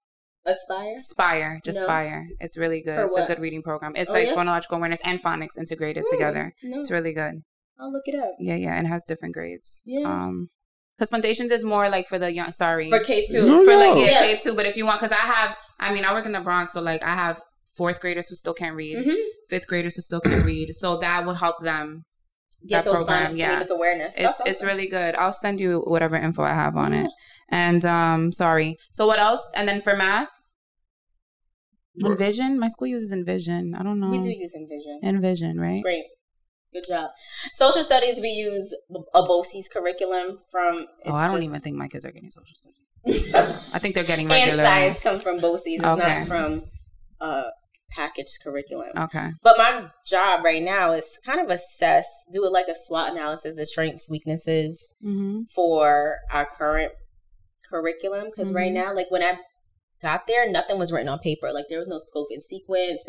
Aspire? Spire, just No. Spire. It's really good. For it's a good reading program. It's Oh, like yeah? phonological awareness and phonics integrated Mm, together. No, It's really good. I'll look it up. Yeah, yeah, and it has different grades. Yeah. Um, because fundations is more like for the young. Sorry, For K two. No, for like no. yeah, Yeah. K two. But if you want, because I have, I mean, I work in the Bronx, so like I have fourth graders who still can't read, Mm-hmm. fifth graders who still can't read. So that would help them. Get That those program, yeah. awareness. It's That's it's really good. I'll send you whatever info I have on it. And um, sorry. So what else? And then for math? Envision. My school uses Envision. I don't know. We do use Envision. Envision, right? Great. Good job. Social studies, we use a BOCES curriculum from. Oh, I don't just- even think my kids are getting social studies. I think they're getting regular. and science comes from BOCES. It's Okay. not from uh, packaged curriculum. Okay. But my job right now is kind of assess, do it like a SWOT analysis, the strengths, weaknesses Mm-hmm. for our current curriculum. Because right Mhm. now, like when I got there, nothing was written on paper. Like there was no scope and sequence.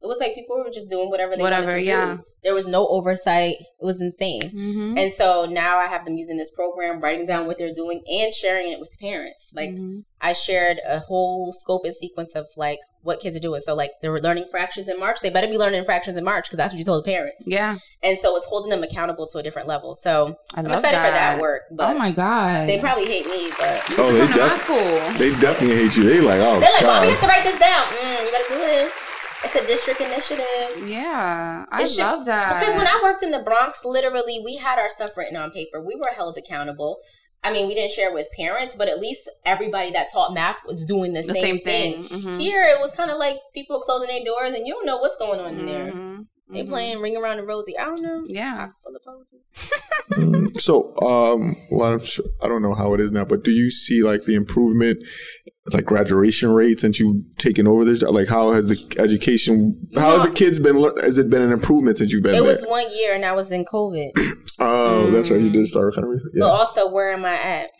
It was like people were just doing whatever they Whatever, wanted to yeah. do. There was no oversight. It was insane. Mm-hmm. And so now I have them using this program, writing down what they're doing and sharing it with parents. Like Mm-hmm. I shared a whole scope and sequence of like what kids are doing. So like they were learning fractions in March. They better be learning fractions in March because that's what you told the parents. yeah, And so it's holding them accountable to a different level. So I I'm excited that. for that work. But oh my god, they probably hate me, but Oh, they to my def- school. They definitely hate you. They like, oh they're like, "Mom, you have to write this down." Mm, you better do it. It's a district initiative. yeah, I It should- love that Because when I worked in the Bronx, literally, we had our stuff written on paper. We were held accountable. I mean, we didn't share with parents, but at least everybody that taught math was doing the, the same, same thing. thing. Mhm. Here, it was kind of like people closing their doors, and you don't know what's going on in there. Mhm. They Mhm. playing Ring Around the Rosie. I don't know. Yeah. Full of posies. So, um, well, I'm sure, I don't know how it is now, but do you see like the improvement, like graduation rates since you've taken over this job? Like, how has the education, how No. has the kids been? Has it been an improvement since you've been It there? was one year, and I was in COVID. oh, that's right. You Mm. did start kind of. But Yeah. also, where am I at?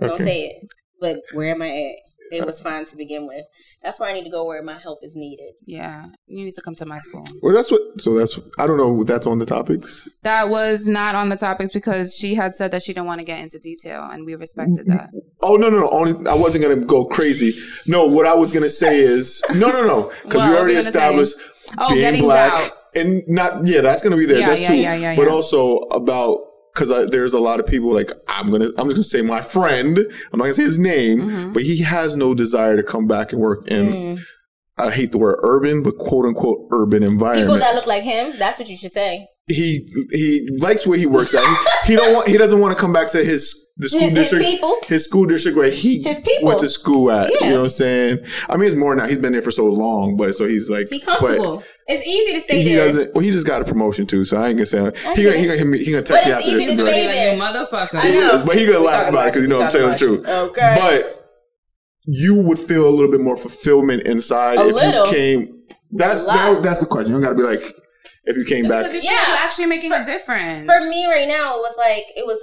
Don't Okay. say it. But where am I at? It was fine to begin with. That's where I need to go where my help is needed. Yeah, you need to come to my school. Well, that's what. So that's. I don't know. That's on the topics. That was not on the topics because she had said that she didn't want to get into detail, and we respected that. Oh no no no! Only I wasn't gonna go crazy. No, what I was gonna say is no no no because Well, we already were say? established Oh, being black out. and not yeah that's gonna be there. Yeah, that's yeah, true. yeah, yeah, but yeah. also about because there's a lot of people like I'm gonna I'm just gonna say my friend. I'm not gonna say his name, Mhm. but he has no desire to come back and work in. Mm. I hate the word urban, but quote unquote urban environment People that look like him, that's what you should say. he he likes where he works at. He, he don't want he doesn't want to come back to his the school His, his district people. his school district where he His went to school at. Yeah. You know what I'm saying? I mean, it's more now. He's been there for so long, but so he's like, Be comfortable. It's easy to But stay he there. doesn't. Well, he just got a promotion too, so I ain't gonna say. I He get gonna, he gonna hit me- he gonna But text me it's after easy this. to and be stay there. motherfucker. I know. But he gonna laugh talking about it because you know I'm telling the truth. Okay. But you would feel a little bit more fulfillment inside A if little. you came. That's A that, that's the question. You don't gotta be like if you came back. Because you Yeah. yeah. you're actually making a difference. for me right now, it was like it was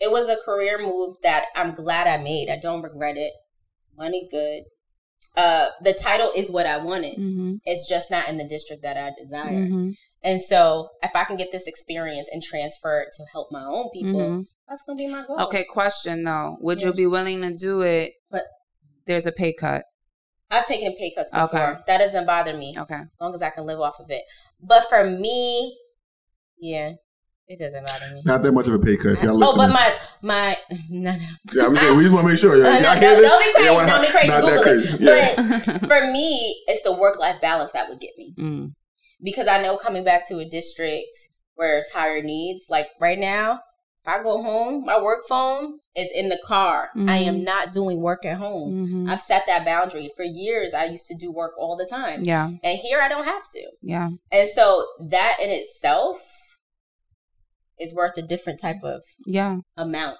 it was a career move that I'm glad I made. I don't regret it. Money good. Uh, the title is what I wanted. Mm-hmm. It's just not in the district that I desire. Mm-hmm. And so, if I can get this experience and transfer it to help my own people, Mhm. that's gonna be my goal. Okay, question though. Would Yeah. you be willing to do it? But- there's a pay cut. I've taken pay cuts before. Okay. That doesn't bother me. Okay. as long as I can live off of it. But for me, yeah, it doesn't bother me. Not that much of a pay cut. If y'all oh, but my my no no. yeah, I'm saying we just want to make sure. Uh, Y'all, no, y'all hear don't, this? don't be crazy. Y'all Don't be crazy. Not Google that crazy. it. Yeah. But for me, it's the work life balance that would get me Mm. because I know coming back to a district where it's higher needs, like right now. If I go home, my work phone is in the car. I am Mhm. not doing work at home. Mhm. I've set that boundary. For years, I used to do work all the time. Yeah. And here, I don't have to. Yeah. And so that in itself is worth a different type of Yeah. amount.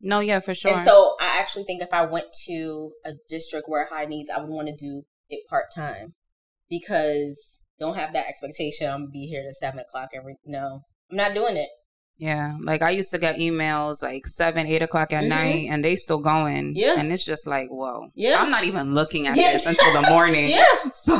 No. Yeah. For sure. And so I actually think if I went to a district where high needs, I would want to do it part time because don't have that expectation. I'm gonna be here to seven o'clock every. No, I'm not doing it. yeah. Like I used to get emails like seven, eight o'clock at Mhm. night, and they still going. Yeah. And it's just like, whoa. Yeah. I'm not even looking at Yeah. this until the morning. Yeah, So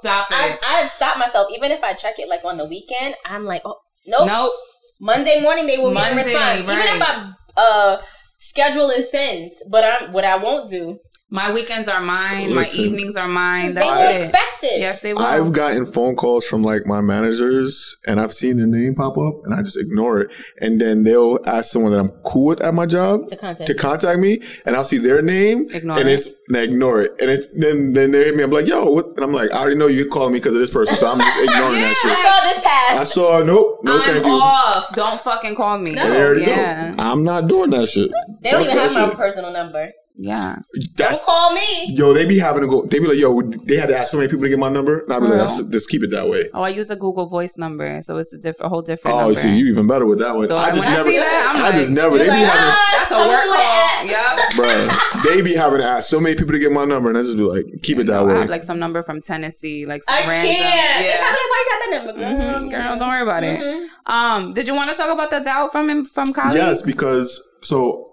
stop I, it. I've stopped myself. Even if I check it like on the weekend, I'm like, oh nope. Nope. Monday morning they will get a Monday, response. Even if right. I uh schedule and send, but I'm what I won't do. My weekends are mine. Listen. my evenings are mine. They That's will it. expect it. Yes, they will. I've gotten phone calls from like my managers and I've seen their name pop up and I just ignore it. And then they'll ask someone that I'm cool with at my job To contact. to contact me and I'll see their name Ignore and it. it's and I ignore it. And it's then then they hit me, I'm like, yo, what? And I'm like, I already know you're calling me because of this person, so I'm just ignoring that shit. I shit. saw this pass. I saw nope, no I'm thank you. off. Don't fucking call me. No. And they yeah. know. I'm not doing that shit. They don't Fuck even that have my personal number. Yeah. That's Don't call me. yo. They be having to go. They be like, yo, they had to ask so many people to get my number. And I be like, For that's, just keep it that way. Oh, I use a Google Voice number, so it's a different, a whole different Oh, number. see, you even better with that one. So I just when I never. see that, I'm I just like- never. They You're be having. ah, That's a work call. app. Yep. Bruh, they be having to ask so many people to get my number, and I just be like, keep it that way. I way. have like some number from Tennessee, like some I random. can't. Yeah. I'm why you got that number, girl? Mhm, Girl, don't worry about it. Mhm. Um, did you want to talk about the doubt from from college? yes, because so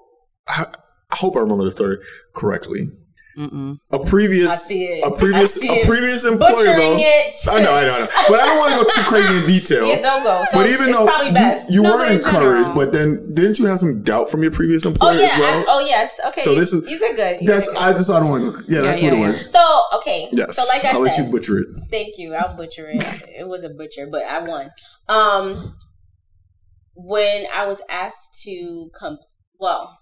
I, I hope I remember the story correctly. Mm-mm. A previous, I see it. a previous, I see a previous employer Butchering though. it. I know, I know, I know, but I don't want to go too crazy in detail. Yeah, don't go. So but even though you, you No, were encouraged, but then didn't you have some doubt from your previous Oh employer yeah. as well? I, oh yes. Okay. So this is- you said good. You That's said good. I just I don't want to. Yeah, that's yeah, what it was. So okay. Yes, So like I I'll let said, you butcher it. thank you. I'll butcher it. it was a butcher, but I won. Um, when I was asked to come, well,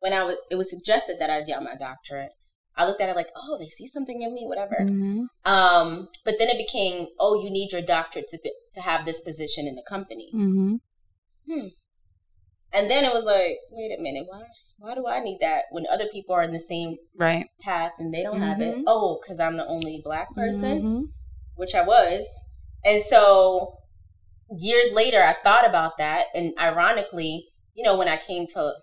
when I was, it was suggested that I get my doctorate. I looked at it like, oh, they see something in me, whatever. Mhm. Um, but then it became, oh, you need your doctorate to be, to have this position in the company. Mm-hmm. And then it was like, wait a minute, why? Why do I need that when other people are in the same Right. path and they don't have it? Mhm. Oh, because I'm the only black person, Mhm. which I was. And so years later, I thought about that, and ironically, you know, when I came to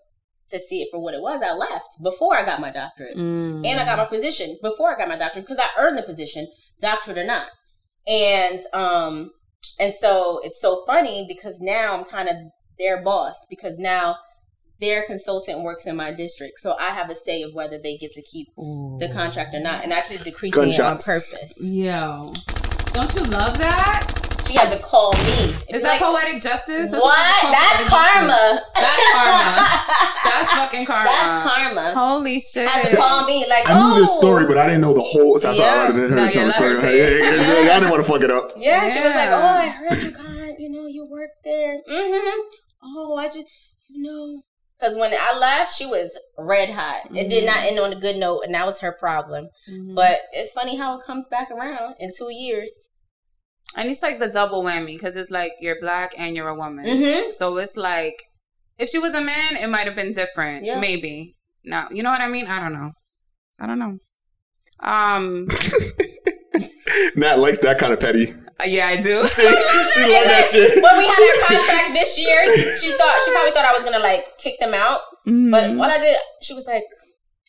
to see it for what it was, I left before I got my doctorate, Mm. and I got my position before I got my doctorate because I earned the position, doctorate or not. And um, and so it's so funny because now I'm kind of their boss because now their consultant works in my district, so I have a say of whether they get to keep the contract or not, and I keep decreasing Gunshots. it on purpose. Yo, don't you love that? She had to call me. Is It's that like, poetic justice? That's what? they call That's poetic justice. karma. That's karma. That's fucking karma. That's karma. Holy shit! Had to call me like, I knew oh. this story, but I didn't know the whole. So that's why I Yeah. rather than No, her tell the story. her Yeah, say yeah, yeah, yeah, I didn't want to fuck it up. Yeah, she was like, "Oh, I heard you got, you know, you worked there." Mm-hmm. Oh, I just, you know, because when I left, she was red hot. It did not end on a good note, and that was her problem. Mhm. But it's funny how it comes back around in two years. And it's like the double whammy because it's like you're black and you're a woman. Mm-hmm. So it's like if she was a man, it might have been different. Yeah. Maybe. No, you know what I mean? I don't know. I don't know. Um. Nat likes that kind of petty. yeah, I do. See, she love that shit. When we had our contract this year, she thought she probably thought I was gonna like kick them out. Mhm. But what I did, she was like,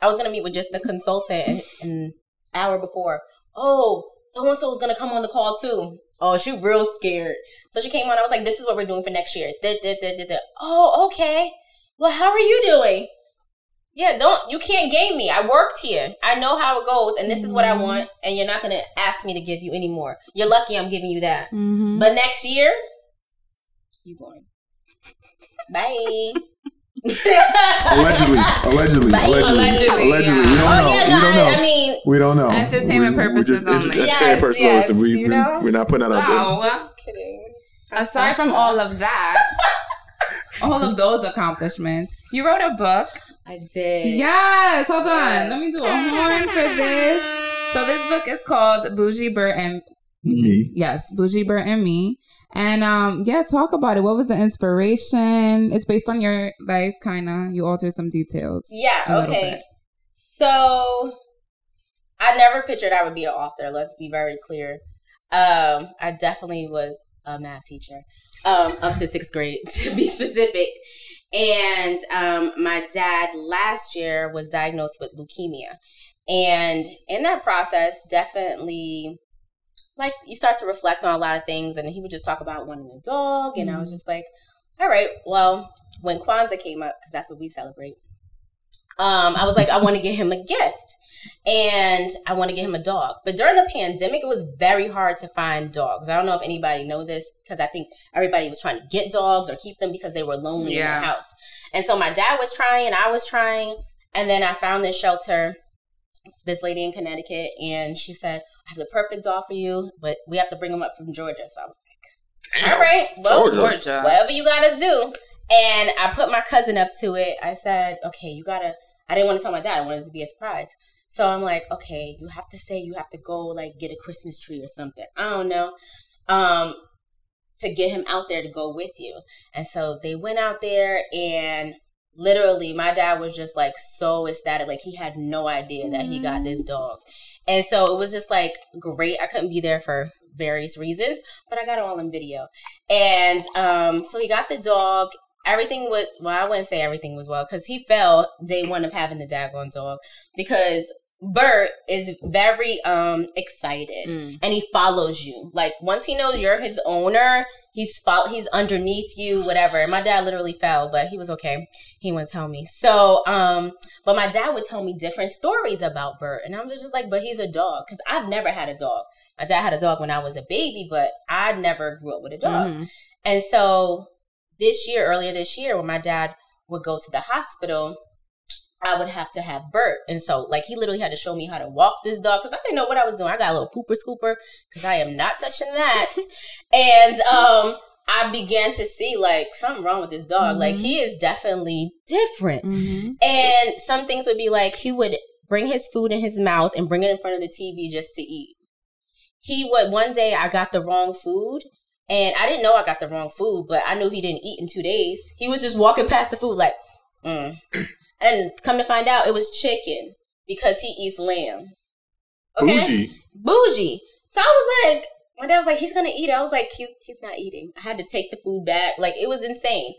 I was gonna meet with just the consultant and, and hour before. Oh, so and so was gonna come on the call too. Oh, she real scared. So she came on. I was like, this is what we're doing for next year. Da, da, da, da, da. Oh, okay. Well, how are you doing? Yeah, don't you can't game me. I worked here. I know how it goes, and this is what I want. And you're not gonna ask me to give you any more. You're lucky I'm giving you that. Mhm. But next year, you going. Bye. Allegedly, allegedly, Bye. allegedly, Allegedly, allegedly. yeah. We don't Oh know. yeah, we don't know. I, I mean, we don't know. Entertainment We- we purposes just- only. Entertainment Yes, purposes. yes, we, you we, know? we're not putting that out there. So, just kidding. aside from all of that, all of those accomplishments, you wrote a book. I did. Yes, hold on. Yeah. Let me do a horn for this. So this book is called Bougie Bert and Me. Yes, Bougie Bert and Me. And um, yeah, talk about it. What was the inspiration? It's based on your life, kind of. You altered some details. Yeah. Okay. So, I never pictured I would be an author. Let's be very clear. Um, I definitely was a math teacher, um, up to sixth grade to be specific. And um, my dad last year was diagnosed with leukemia, and in that process, definitely. Like you start to reflect on a lot of things, and he would just talk about wanting a dog, and I was just like, "All right, well." When Kwanzaa came up, because that's what we celebrate, um, I was like, I want to get him a gift and I want to get him a dog. But during the pandemic, it was very hard to find dogs. I don't know if anybody know this because I think everybody was trying to get dogs or keep them because they were lonely in Yeah. their house. And so my dad was trying, I was trying, and then I found this shelter. This lady in Connecticut, and she said, "I have the perfect doll for you, but we have to bring him up from Georgia." So I was like, "All right, well, Georgia. Georgia. whatever you gotta do. And I put my cousin up to it. I said, okay, you gotta, I didn't want to tell my dad. I wanted it to be a surprise. So I'm like, okay, you have to say you have to go like get a Christmas tree or something. I don't know. Um, to get him out there to go with you. And so they went out there and literally my dad was just like so ecstatic. Like he had no idea that he got this dog. And so it was just like great. I couldn't be there for various reasons but i got it all in video. And um so he got the dog. Everything was well i wouldn't say everything was well because he fell day one of having the daggone dog because Bert is very um excited Mm. and he follows you. Like once he knows you're his owner, he's fol- he's underneath you, whatever. My dad literally fell, but he was okay. He wouldn't tell me. So um, but my dad would tell me different stories about Bert, and I'm just like, but he's a dog because I've never had a dog. My dad had a dog when I was a baby, but I never grew up with a dog. Mhm. And so this year, earlier this year, when my dad would go to the hospital, I would have to have Bert. And so, like, he literally had to show me how to walk this dog because I didn't know what I was doing. I got a little pooper scooper because I am not touching that. and um, I began to see, like, something wrong with this dog. Like, Mhm. he is definitely different. Mhm. And some things would be like, he would bring his food in his mouth and bring it in front of the TV just to eat. He would, one day, I got the wrong food. And I didn't know I got the wrong food, but I knew he didn't eat in two days. He was just walking past the food like, mm. And come to find out it was chicken because he eats lamb. Okay, Bougie. bougie. So I was like, my dad was like, he's gonna eat. it. I was like, he's he's not eating. I had to take the food back. Like it was insane.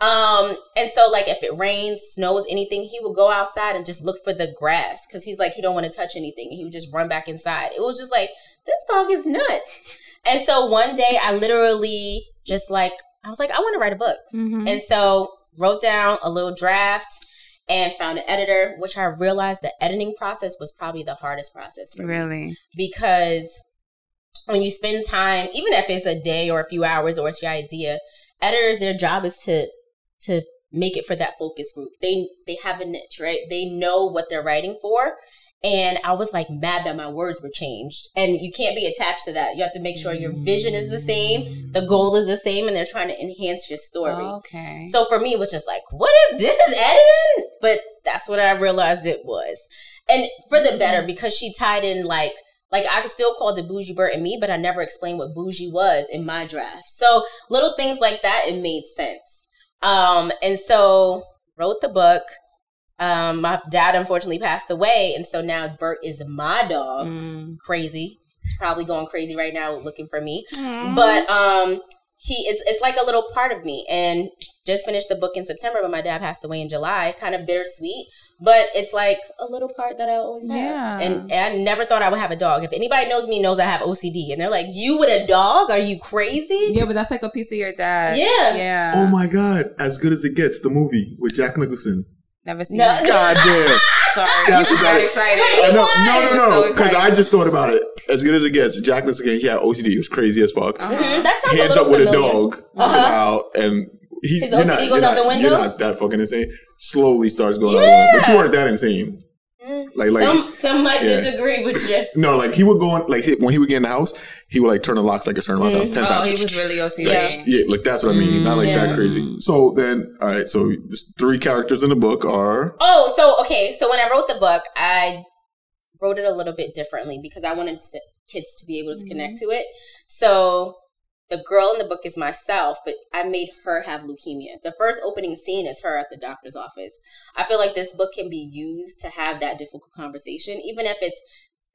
Um, and so like if it rains, snows, anything, he would go outside and just look for the grass because he's like he don't want to touch anything. He would just run back inside. It was just like this dog is nuts. And so one day I literally just like I was like I want to write a book. Mhm. And so wrote down a little draft and found an editor, which I realized the editing process was probably the hardest process for me Really? because when you spend time, even if it's a day or a few hours or it's your idea, editors their job is to to make it for that focus group. They they have a niche, right? They know what they're writing for. And I was like mad that my words were changed. And you can't be attached to that. You have to make sure your vision is the same, the goal is the same, and they're trying to enhance your story. Okay. So for me, it was just like, what is this? Is editing? But that's what I realized it was, and for the better because she tied in like, like I could still call it bougie Bert and me, but I never explained what bougie was in my draft. So little things like that, it made sense. Um, and so wrote the book. Um, my dad unfortunately passed away, and so now Bert is my dog. Mm. Crazy. He's probably going crazy right now looking for me Mm. but um he it's it's like a little part of me and just finished the book in september but my dad passed away in july kind of bittersweet but it's like a little part that i always have Yeah. and, and i never thought i would have a dog if anybody knows me knows i have ocd and they're like you with a dog are you crazy yeah, but that's like a piece of your dad. Yeah. Yeah. Oh my god, as good as it gets, the movie with Jack Nicholson. Never seen No. it. God damn. Sorry. That's I'm about excited. I know, no, no, no, because excited. I just thought about it. As good as it gets, Jack Nicholson, he had OCD. He was crazy as fuck. Uh-huh. Mhm, that sounds Hands a little up with a dog, Uh-huh. out, and he's His you're OCD not, goes you're out not, the window? You're not that fucking insane. Slowly starts going out the window, but you weren't that insane. Mm. Like, like some some might yeah. disagree with you no, like he would go on, like when he would get in the house, he would like turn the locks like a certain amount of time, ten Oh, times. he was really OCD. Yeah. Yeah, like that's what I mean. Not like yeah. that crazy. So then, all right. So three characters in the book are Oh, so okay. So when I wrote the book, I wrote it a little bit differently because I wanted to, kids to be able to connect to it. So the girl in the book is myself, but I made her have leukemia. The first opening scene is her at the doctor's office. I feel like this book can be used to have that difficult conversation, even if it's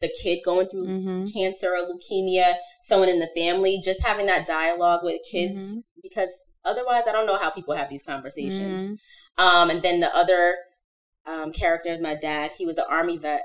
the kid going through Mm-hmm. cancer or leukemia, someone in the family, just having that dialogue with kids Mhm. because otherwise I don't know how people have these conversations. Mhm. Um, and then the other um, character is my dad. He was an army vet.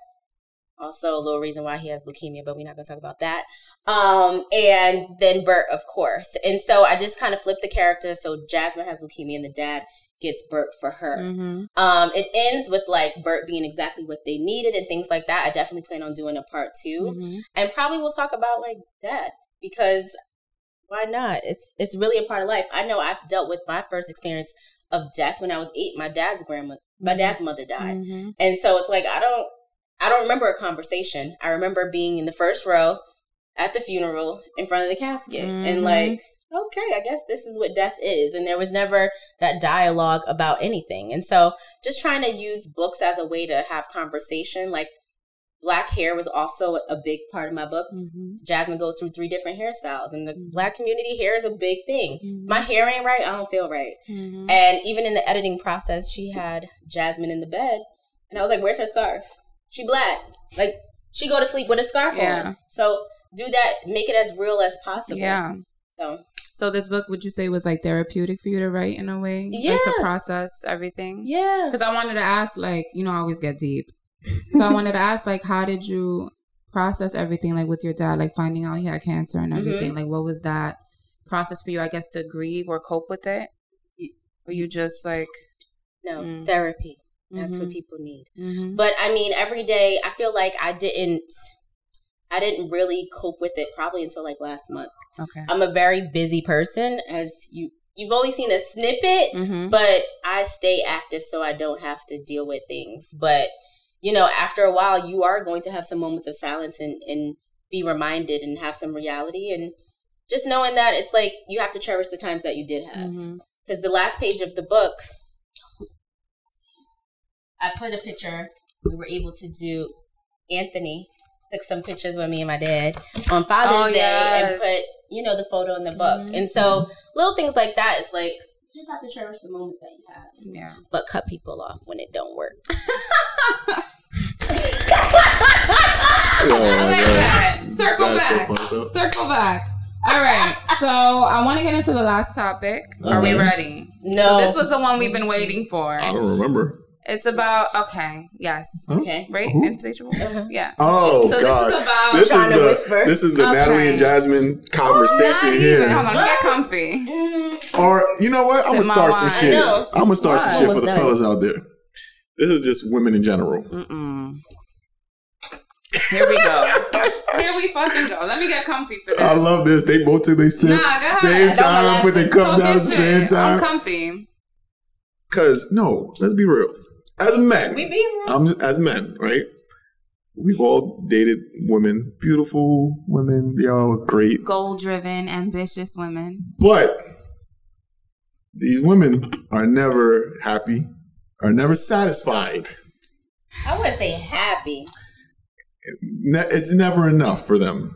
Also, a little reason why he has leukemia, but we're not going to talk about that. Um, and then Bert, of course. And so I just kind of flipped the character. So Jasmine has leukemia, and the dad gets Bert for her. Mhm. Um, it ends with like Bert being exactly what they needed and things like that. I definitely plan on doing a part 2 Mhm. and probably we'll talk about like death because why not? It's it's really a part of life. I know I've dealt with my first experience of death when I was eight. My dad's grandma, my dad's mother died, Mhm. and so it's like I don't I don't remember a conversation. I remember being in the first row at the funeral in front of the casket and Mhm. like. Okay, I guess this is what death is. And there was never that dialogue about anything. And so just trying to use books as a way to have conversation, like black hair was also a big part of my book. Mhm. Jasmine goes through three different hairstyles, and the Mhm. black community hair is a big thing. Mhm. My hair ain't right, I don't feel right. Mhm. And even in the editing process, she had Jasmine in the bed, and I was like, "Where's her scarf? She black. Like she go to sleep with a scarf Yeah. on. So do that. Make it as real as possible. Yeah. So So this book, would you say, was like therapeutic for you to write in a way, like to process everything? yeah. Because I wanted to ask, like, you know, I always get deep. So I wanted to ask, like, how did you process everything, like, with your dad, like finding out he had cancer and everything? Like, what was that process for you? I guess to grieve or cope with it. Were you just like, No Mm. therapy. That's what Mhm. people need. Mhm. But I mean, every day I feel like I didn't. I didn't really cope with it probably until like last month. okay. I'm a very busy person, as you you've only seen a snippet, Mm-hmm. but I stay active so I don't have to deal with things. But you know, after a while, you are going to have some moments of silence and and be reminded and have some reality and just knowing that it's like you have to cherish the times that you did have. Mhm. Because the last page of the book, I put a picture. We were able to do Anthony took some pictures with me and my dad on Father's Oh, Day and put you know the photo in the book. Mhm. And so little things like that is like you just have to cherish the moments that you have, Yeah. but cut people off when it don't work. Oh, my like God. that. Circle That's so back. funny. Circle back. All right. So I want to get into the last topic. Are we ready? No. So this was the one we've been waiting for. I don't remember. It's about okay. Yes. Huh? Okay. Right. Who? Insatiable. Uh-huh. Yeah. Oh So God! this is about This is the whisper. this is the Okay. Natalie and Jasmine conversation Not here. even. Hold on. Let get comfy. Or you know what? I'm gonna start some shit. I know. I'm gonna start some shit for the done. fellas out there. This is just women in general. Mm-mm. Here we go. Here we fucking go. Let me get comfy for this. I love this. They both took their sip, Nah, go ahead. same Don't time, molest put their them. cup down your at same shit. I'm time. comfy. Cause no, let's be real. As men, we be real. I'm as men, right? We've all dated women, beautiful women. They all great, Goal driven, ambitious women. but these women are never happy, are never satisfied. I wouldn't say happy. It's never enough for them.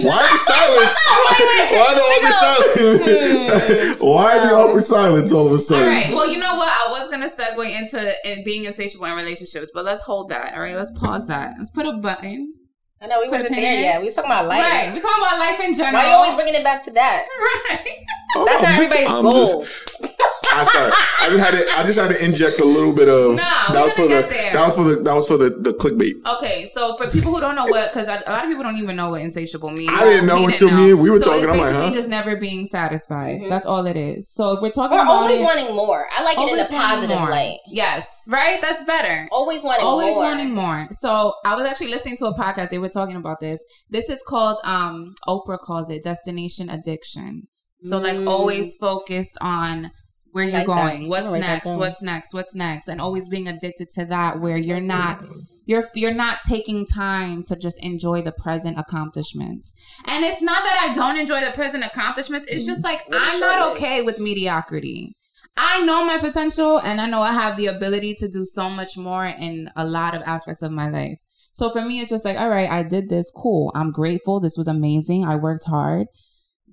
Why the silence? Why the awkward silence? Hmm. Why the awkward silence all of a sudden? right. Well, you know what? I was gonna segue into being insatiable in relationships, but let's hold that. All right. Let's pause that. Let's put a button. I know we Put a wasn't there in it. yet. We was talking about life. Right. We're talking about life in general. Why you always bringing it back to that? right. Oh, That's not I'm everybody's I'm goal. just- I sorry. I just had to. I just had to inject a little bit of. Nah, that we're was for the. there. That was for the. That was for the the clickbait. Okay, so for people who don't know what, because a lot of people don't even know what insatiable means. I didn't know We until didn't me and we were so talking. It's I'm like, huh? just never being satisfied. Mhm. That's all it is. So if we're talking Or about always it, wanting more. I like it in always a positive more. light. Yes, right. That's better. Always wanting always more. wanting more. So I was actually listening to a podcast. They were talking about this. This is called um Oprah calls it destination addiction. So like Mm. always focused on where you're like that. going, I'm what's that next, down. what's next, what's next, and always being addicted to that where you're not you're you're not taking time to just enjoy the present accomplishments. And it's not that I don't enjoy the present accomplishments. It's just like I'm not okay with mediocrity. I know my potential and I know I have the ability to do so much more in a lot of aspects of my life. So for me, it's just like, all right, I did this. Cool. I'm grateful. This was amazing. I worked hard.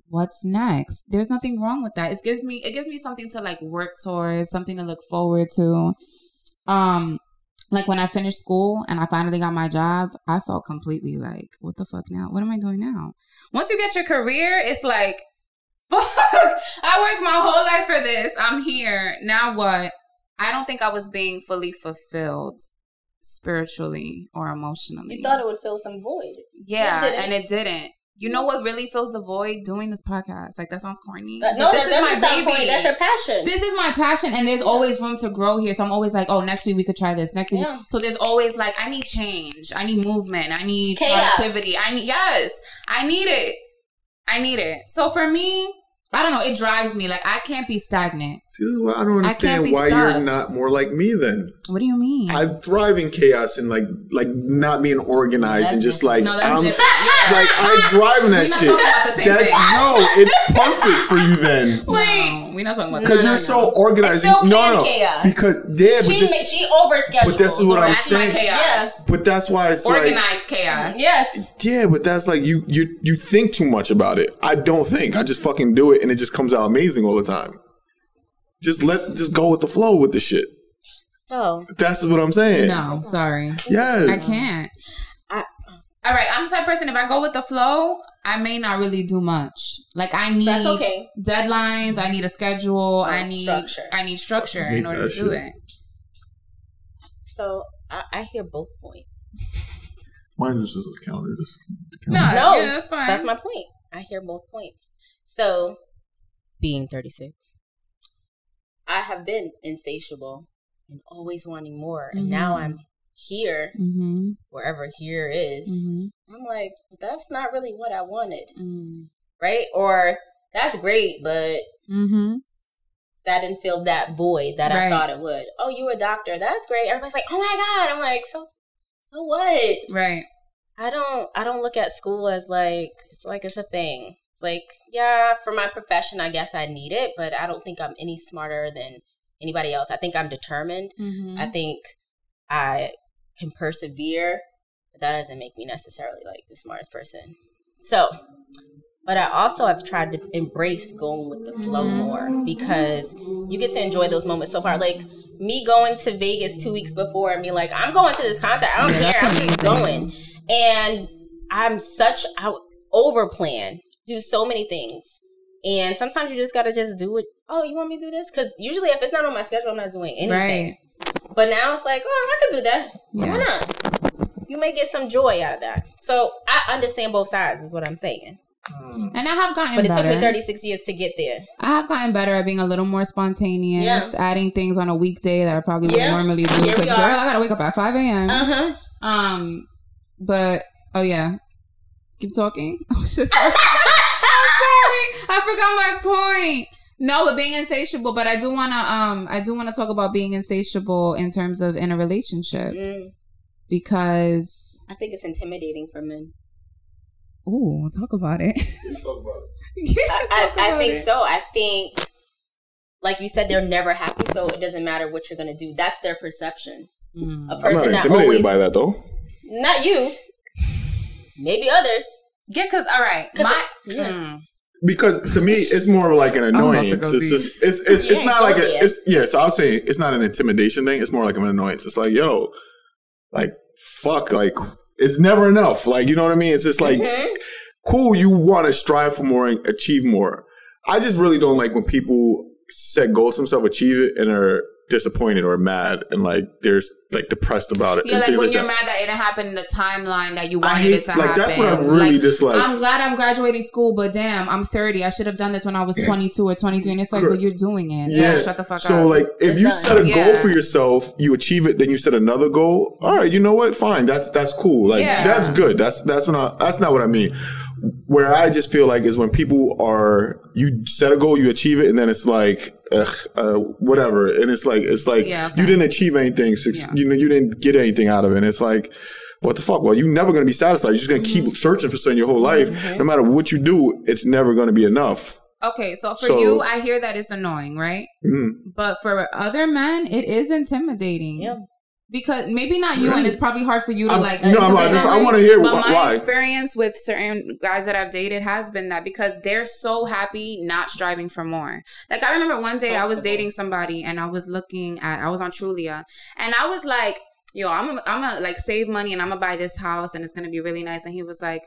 What's next? There's nothing wrong with that. It gives me, it gives me something to like work towards, something to look forward to. Um, like when I finished school and I finally got my job, I felt completely like, what the fuck now? What am I doing now? Once you get your career, it's like, fuck, I worked my whole life for this. I'm here. Now what? I don't think I was being fully fulfilled spiritually or emotionally. You thought it would fill some void. yeah, It and it didn't. You know what really fills the void? Doing this podcast. Like that sounds corny. That- no, this that is my sound baby. corny. That's your passion. This is my passion, and there's always room to grow here. So I'm always like, oh, next week we could try this. Next week, Yeah. so there's always like, I need change. I need movement. I need Chaos. productivity. I need yes, I need it. I need it. So for me, I don't know. It drives me. Like I can't be stagnant. See, this is why I don't understand be why stuck. you're not more like me. Then What do you mean? I thrive in chaos and like like not being organized and just like no, that's I'm different. Yeah. like I drive in that shit. talking about the same That thing. no, it's perfect for you then. Wait, No, We're not talking about Because No, you're no, so no. organized. It's still no, no. chaos. Because yeah, but she this, she overscheduled. but this is what I'm That's saying. chaos. Yes. but that's why it's like Organized chaos. Yes. yeah, but that's like you you you think too much about it. I don't think. I just fucking do it, and it just comes out amazing all the time. Just let just go with the flow with the shit. So That's what I'm saying. No, I'm sorry. Yes. I can't. I- All right, I'm the type of person. If I go with the flow, I may not really do much. Like I need that's okay. deadlines. I need a schedule. I Oh, need structure. I need structure I in order that to do it. So I, I hear both points. Mine is just a counter. Just No, No, yeah, that's fine. That's my point. I hear both points. So, being 36, I have been insatiable and always wanting more. And now Mhm. I'm here, Mm-hmm. wherever here is. Mm-hmm. I'm like, that's not really what I wanted, Mm-hmm. right? Or that's great, but Mm-hmm. that didn't fill that void that Right. I thought it would. Oh, you a doctor? That's great. Everybody's like, oh my god. I'm like, so, so what? Right. I don't I don't look at school as like it's like it's a thing. It's like, yeah, for my profession I guess I need it, but I don't think I'm any smarter than anybody else. I think I'm determined. Mm-hmm. I think I can persevere, but that doesn't make me necessarily like the smartest person. So, but I also have tried to embrace going with the flow more because you get to enjoy those moments so far. Like me going to Vegas two weeks before and being like, I'm going to this concert. I don't Yeah, care. I'm just going. And I'm such I over plan, do so many things. And sometimes you just gotta just do it. Oh, you want me to do this? Because usually, if it's not on my schedule, I'm not doing anything. Right. But now it's like, oh, I could do that. Why not? You may get some joy out of that. So I understand both sides, is what I'm saying. And I have gotten But it better. took me 36 years to get there. I have gotten better at being a little more spontaneous, Yeah. adding things on a weekday that I probably wouldn't normally do. Here we Because girl. I gotta wake up at five a.m. Uh huh. Um, but oh yeah, keep talking. Oh shit, sorry. I'm sorry, I forgot my point. No, but being insatiable. But I do wanna um, I do wanna talk about being insatiable in terms of in a relationship Mm, because I think it's intimidating for men. ooh, we'll talk about it. yeah, I, talk I about think it. so. I think, like you said, they're never happy, so it doesn't matter what you're gonna do. That's their perception. Mm. A I'm not person that intimidated always, by that though. not you, maybe others. Yeah, because all right, 'Cause my it- yeah. mm. Because to me, it's more like an annoyance. It's just it's it's, it's not like a there. it's yeah. So I'll say it's not an intimidation thing. It's more like an annoyance. It's like yo, like fuck, like it's never enough. Like you know what I mean? It's just like Mhm. cool. You want to strive for more and achieve more. I just really don't like when people set goals themselves, achieve it, and are disappointed or mad and like they're like depressed about it. Yeah, like when you're that. mad that it didn't happen in the timeline that you wanted hate it to like happen. that's what I really Like, dislike. I'm glad I'm graduating school, but damn, I'm 30. I should have done this when I was 22 or 23. And it's like, Correct. but you're doing it. So shut the fuck so up. So like if It's you done. set a goal for yourself, you achieve it, then you set another goal. All right, you know what? Fine. That's that's cool. Like Yeah. that's good. That's that's not that's not what I mean. Where I just feel like is when people are you set a goal, you achieve it, and then it's like ugh, uh, whatever, and it's like it's like Yeah, okay. you didn't achieve anything. suc- Yeah. You know, you didn't get anything out of it. And it's like. What the fuck? Well, you're never going to be satisfied. You're just going to Mm-hmm. keep searching for something your whole life. No matter what you do, it's never going to be enough. okay, so for So- you, I hear that it's annoying, right? Mm. But for other men, it is intimidating. Yeah. Because maybe not you, and it's probably hard for you to I'm- like. no, I'm not- just- I wanna hear But wh- my why. experience with certain guys that I've dated has been that because they're so happy not striving for more. Like I remember one day I was dating somebody and I was looking at I was on Trulia and I was like, "Yo, I'm gonna, I'm gonna like save money and I'm gonna buy this house and it's gonna be really nice." And he was like.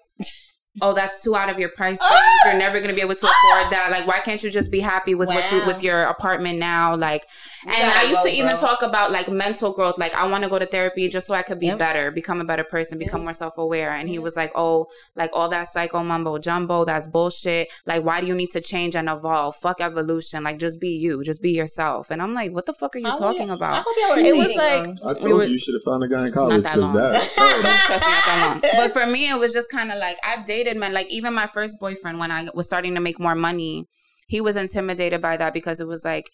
Oh, that's too out of your price range. Ah! You're never gonna be able to ah! afford that. Like, why can't you just be happy with what you with your apartment now? Like, and gotta I used go, to even bro. talk about like mental growth. Like, I want to go to therapy just so I could be Yep. better, become a better person, become Yeah. more self aware. And he was like, "Oh, like all that psycho mumbo jumbo, that's bullshit. Like, why do you need to change and evolve? Fuck evolution. Like, just be you, just be yourself." And I'm like, "What the fuck are you How talking we- I about?" hope It was like- though. I We told were- you you should have found a guy in college Not that long. that. Oh, don't stress me out that long. But for me, it was just kind of like I've dated men. Like even my first boyfriend, when I was starting to make more money, he was intimidated by that because it was like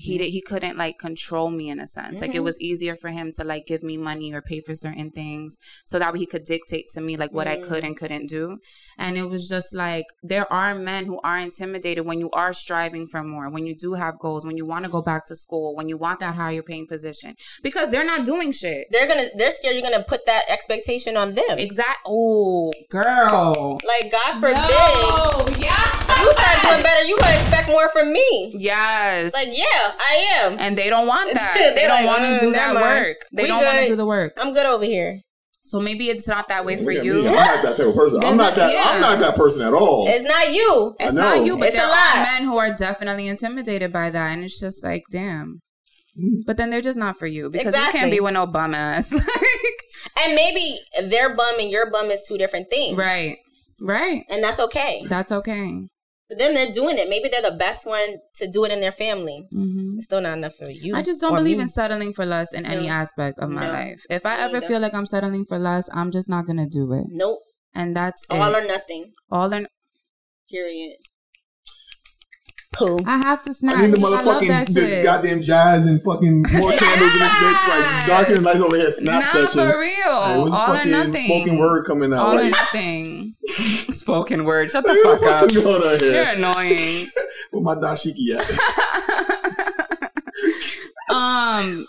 he did, he couldn't like control me in a sense. Like it Mhm. was easier for him to like give me money or pay for certain things so that way he could dictate to me like what I could Mm. and couldn't do. And it was just like there are men who are intimidated when you are striving for more, when you do have goals, when you want to go back to school, when you want that higher paying position because they're not doing shit. They're gonna they're scared you're gonna put that expectation on them. Exact. Oh, girl. Like God forbid No, yeah. You start doing better, you gonna expect more from me. Yes. Like, yeah, I am. And they don't want that. They're they don't like, want to "Mm, do that mind. work. They We don't want to do the work. I'm good over here. So maybe it's not that way for you. me. I'm not that type of person. I'm not that. yeah. I'm not that person at all. It's not you. It's not you, but It's there a are lot. men who are definitely intimidated by that, and it's just like, damn. Mm. But then they're just not for you because you can't be with no bum ass. like, And maybe their bum and your bum is two different things. right, right. And that's okay. That's okay. So then they're doing it. Maybe they're the best one to do it in their family. mm-hmm. It's still not enough for you. I just don't believe me. in settling for less in any aspect of my No. life. If I ever feel like I'm settling for less, I'm just not gonna do it. Nope. And that's All it. or nothing. All or Period. Cool. I have to snap. I need the I love motherfucking that the goddamn jazz and fucking more candles in this bitch. Like darker and lights over here. Snap Not session. for real. Hey, what's the All or nothing. Spoken word coming out. All or nothing. Spoken word. Shut the what fuck up. fuck is going You're annoying. With my dashiki at? um,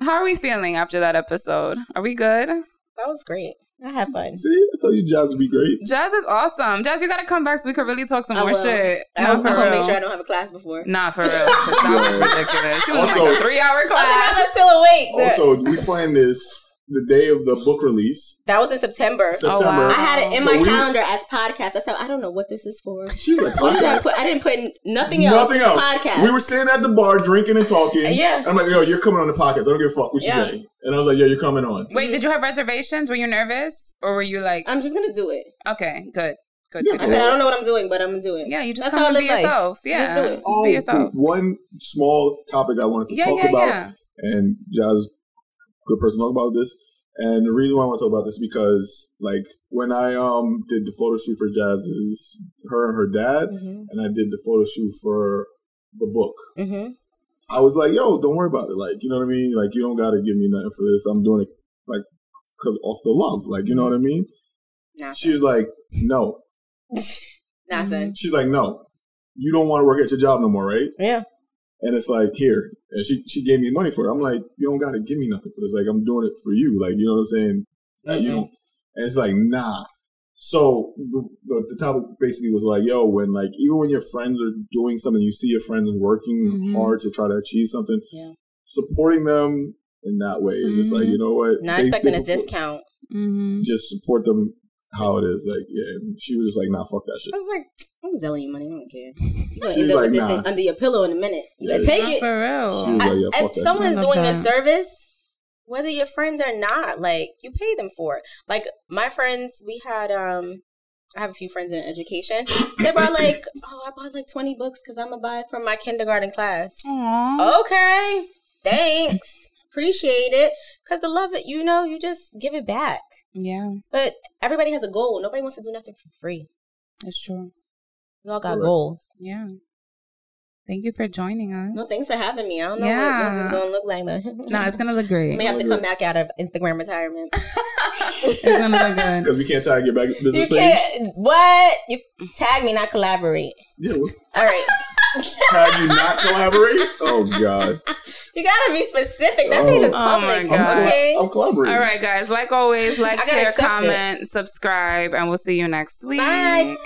how are we feeling after that episode? Are we good? That was great. I had fun. See, I told you jazz would be great. Jazz is awesome. Jazz, you gotta come back so we could really talk some I more will. shit. I'll, Not for I'll make sure I don't have a class before. Not for real. that was ridiculous. She was Also- like a three hour class. I'm class. still awake. Also, we planned this the day of the book release, that was in September. September. Oh, wow. I had it in So my we- calendar as podcast. I said I don't know what this is for. She's like, What did I put? I didn't put nothing else. Nothing just else. Podcast. We were sitting at the bar drinking and talking. Yeah. I'm like, yo, you're coming on the podcast. I don't give a fuck what you say. And I was like, yeah, you're coming on. Wait, did you have reservations? Were you nervous? Or were you like, I'm just gonna do it. okay, good. Good. Yeah. good, I said I don't know what I'm doing, but I'm gonna do it. Yeah, you just That's come how I and be live life. yourself. Yeah. just do it. Oh, be yourself. one small topic I wanted to Yeah, talk yeah, about, yeah. and Jazz, good person to talk about this. And the reason why I want to talk about this because, like, when I um did the photo shoot for Jazz's, her and her dad, Mm-hmm. and I did the photo shoot for the book. Mm-hmm. I was like, yo, don't worry about it. Like, you know what I mean? Like, you don't got to give me nothing for this. I'm doing it, like, cause off the love. Like, you know what I mean? Nah, She's like, no. Nothing. She's like, no. You don't want to work at your job no more, right? Yeah. And it's like, here. And she, she gave me money for it. I'm like, you don't got to give me nothing for this. Like, I'm doing it for you. Like, you know what I'm saying? Like, you don't. And it's like, nah. So the, the, topic basically was like, yo, when like, even when your friends are doing something, you see your friends working Mhm. hard to try to achieve something, Yeah. supporting them in that way It's just like, Mhm. you know what? Not They- expecting they a discount. Mm-hmm. Just support them how it is. Like, yeah. She was just like, nah, fuck that shit. I was like, I'm selling you money. I don't care. You're gonna She's end up like, with nah. in- under your pillow in a minute. You Yeah, take it. for real. She was like, yeah, fuck if that someone shit. is I love doing a service, whether you're friends or not, like you pay them for it. Like my friends, we had um, I have a few friends in education. They brought like, oh, I bought like twenty books because I'm gonna buy it from my kindergarten class. Aww. Okay, thanks, appreciate it. Because the love it, you know, you just give it back. Yeah, But everybody has a goal. Nobody wants to do nothing for free. That's true. We all got Correct. goals. Yeah. Thank you for joining us. No, thanks for having me. I don't know Yeah. what, what this is gonna look like, but No, it's gonna look great. may have to come back out of Instagram retirement. it's gonna look good. Because we can't tag your back You business page. can't. What? You tag me, not collaborate. Yeah, well, All right. tag you not collaborate? Oh, God. You gotta be specific. That Oh. page is Oh my public. God. I'm, Okay. I'm collaborating. All right, guys. Like always, like, share, accept it. comment, subscribe, and we'll see you next week. Bye.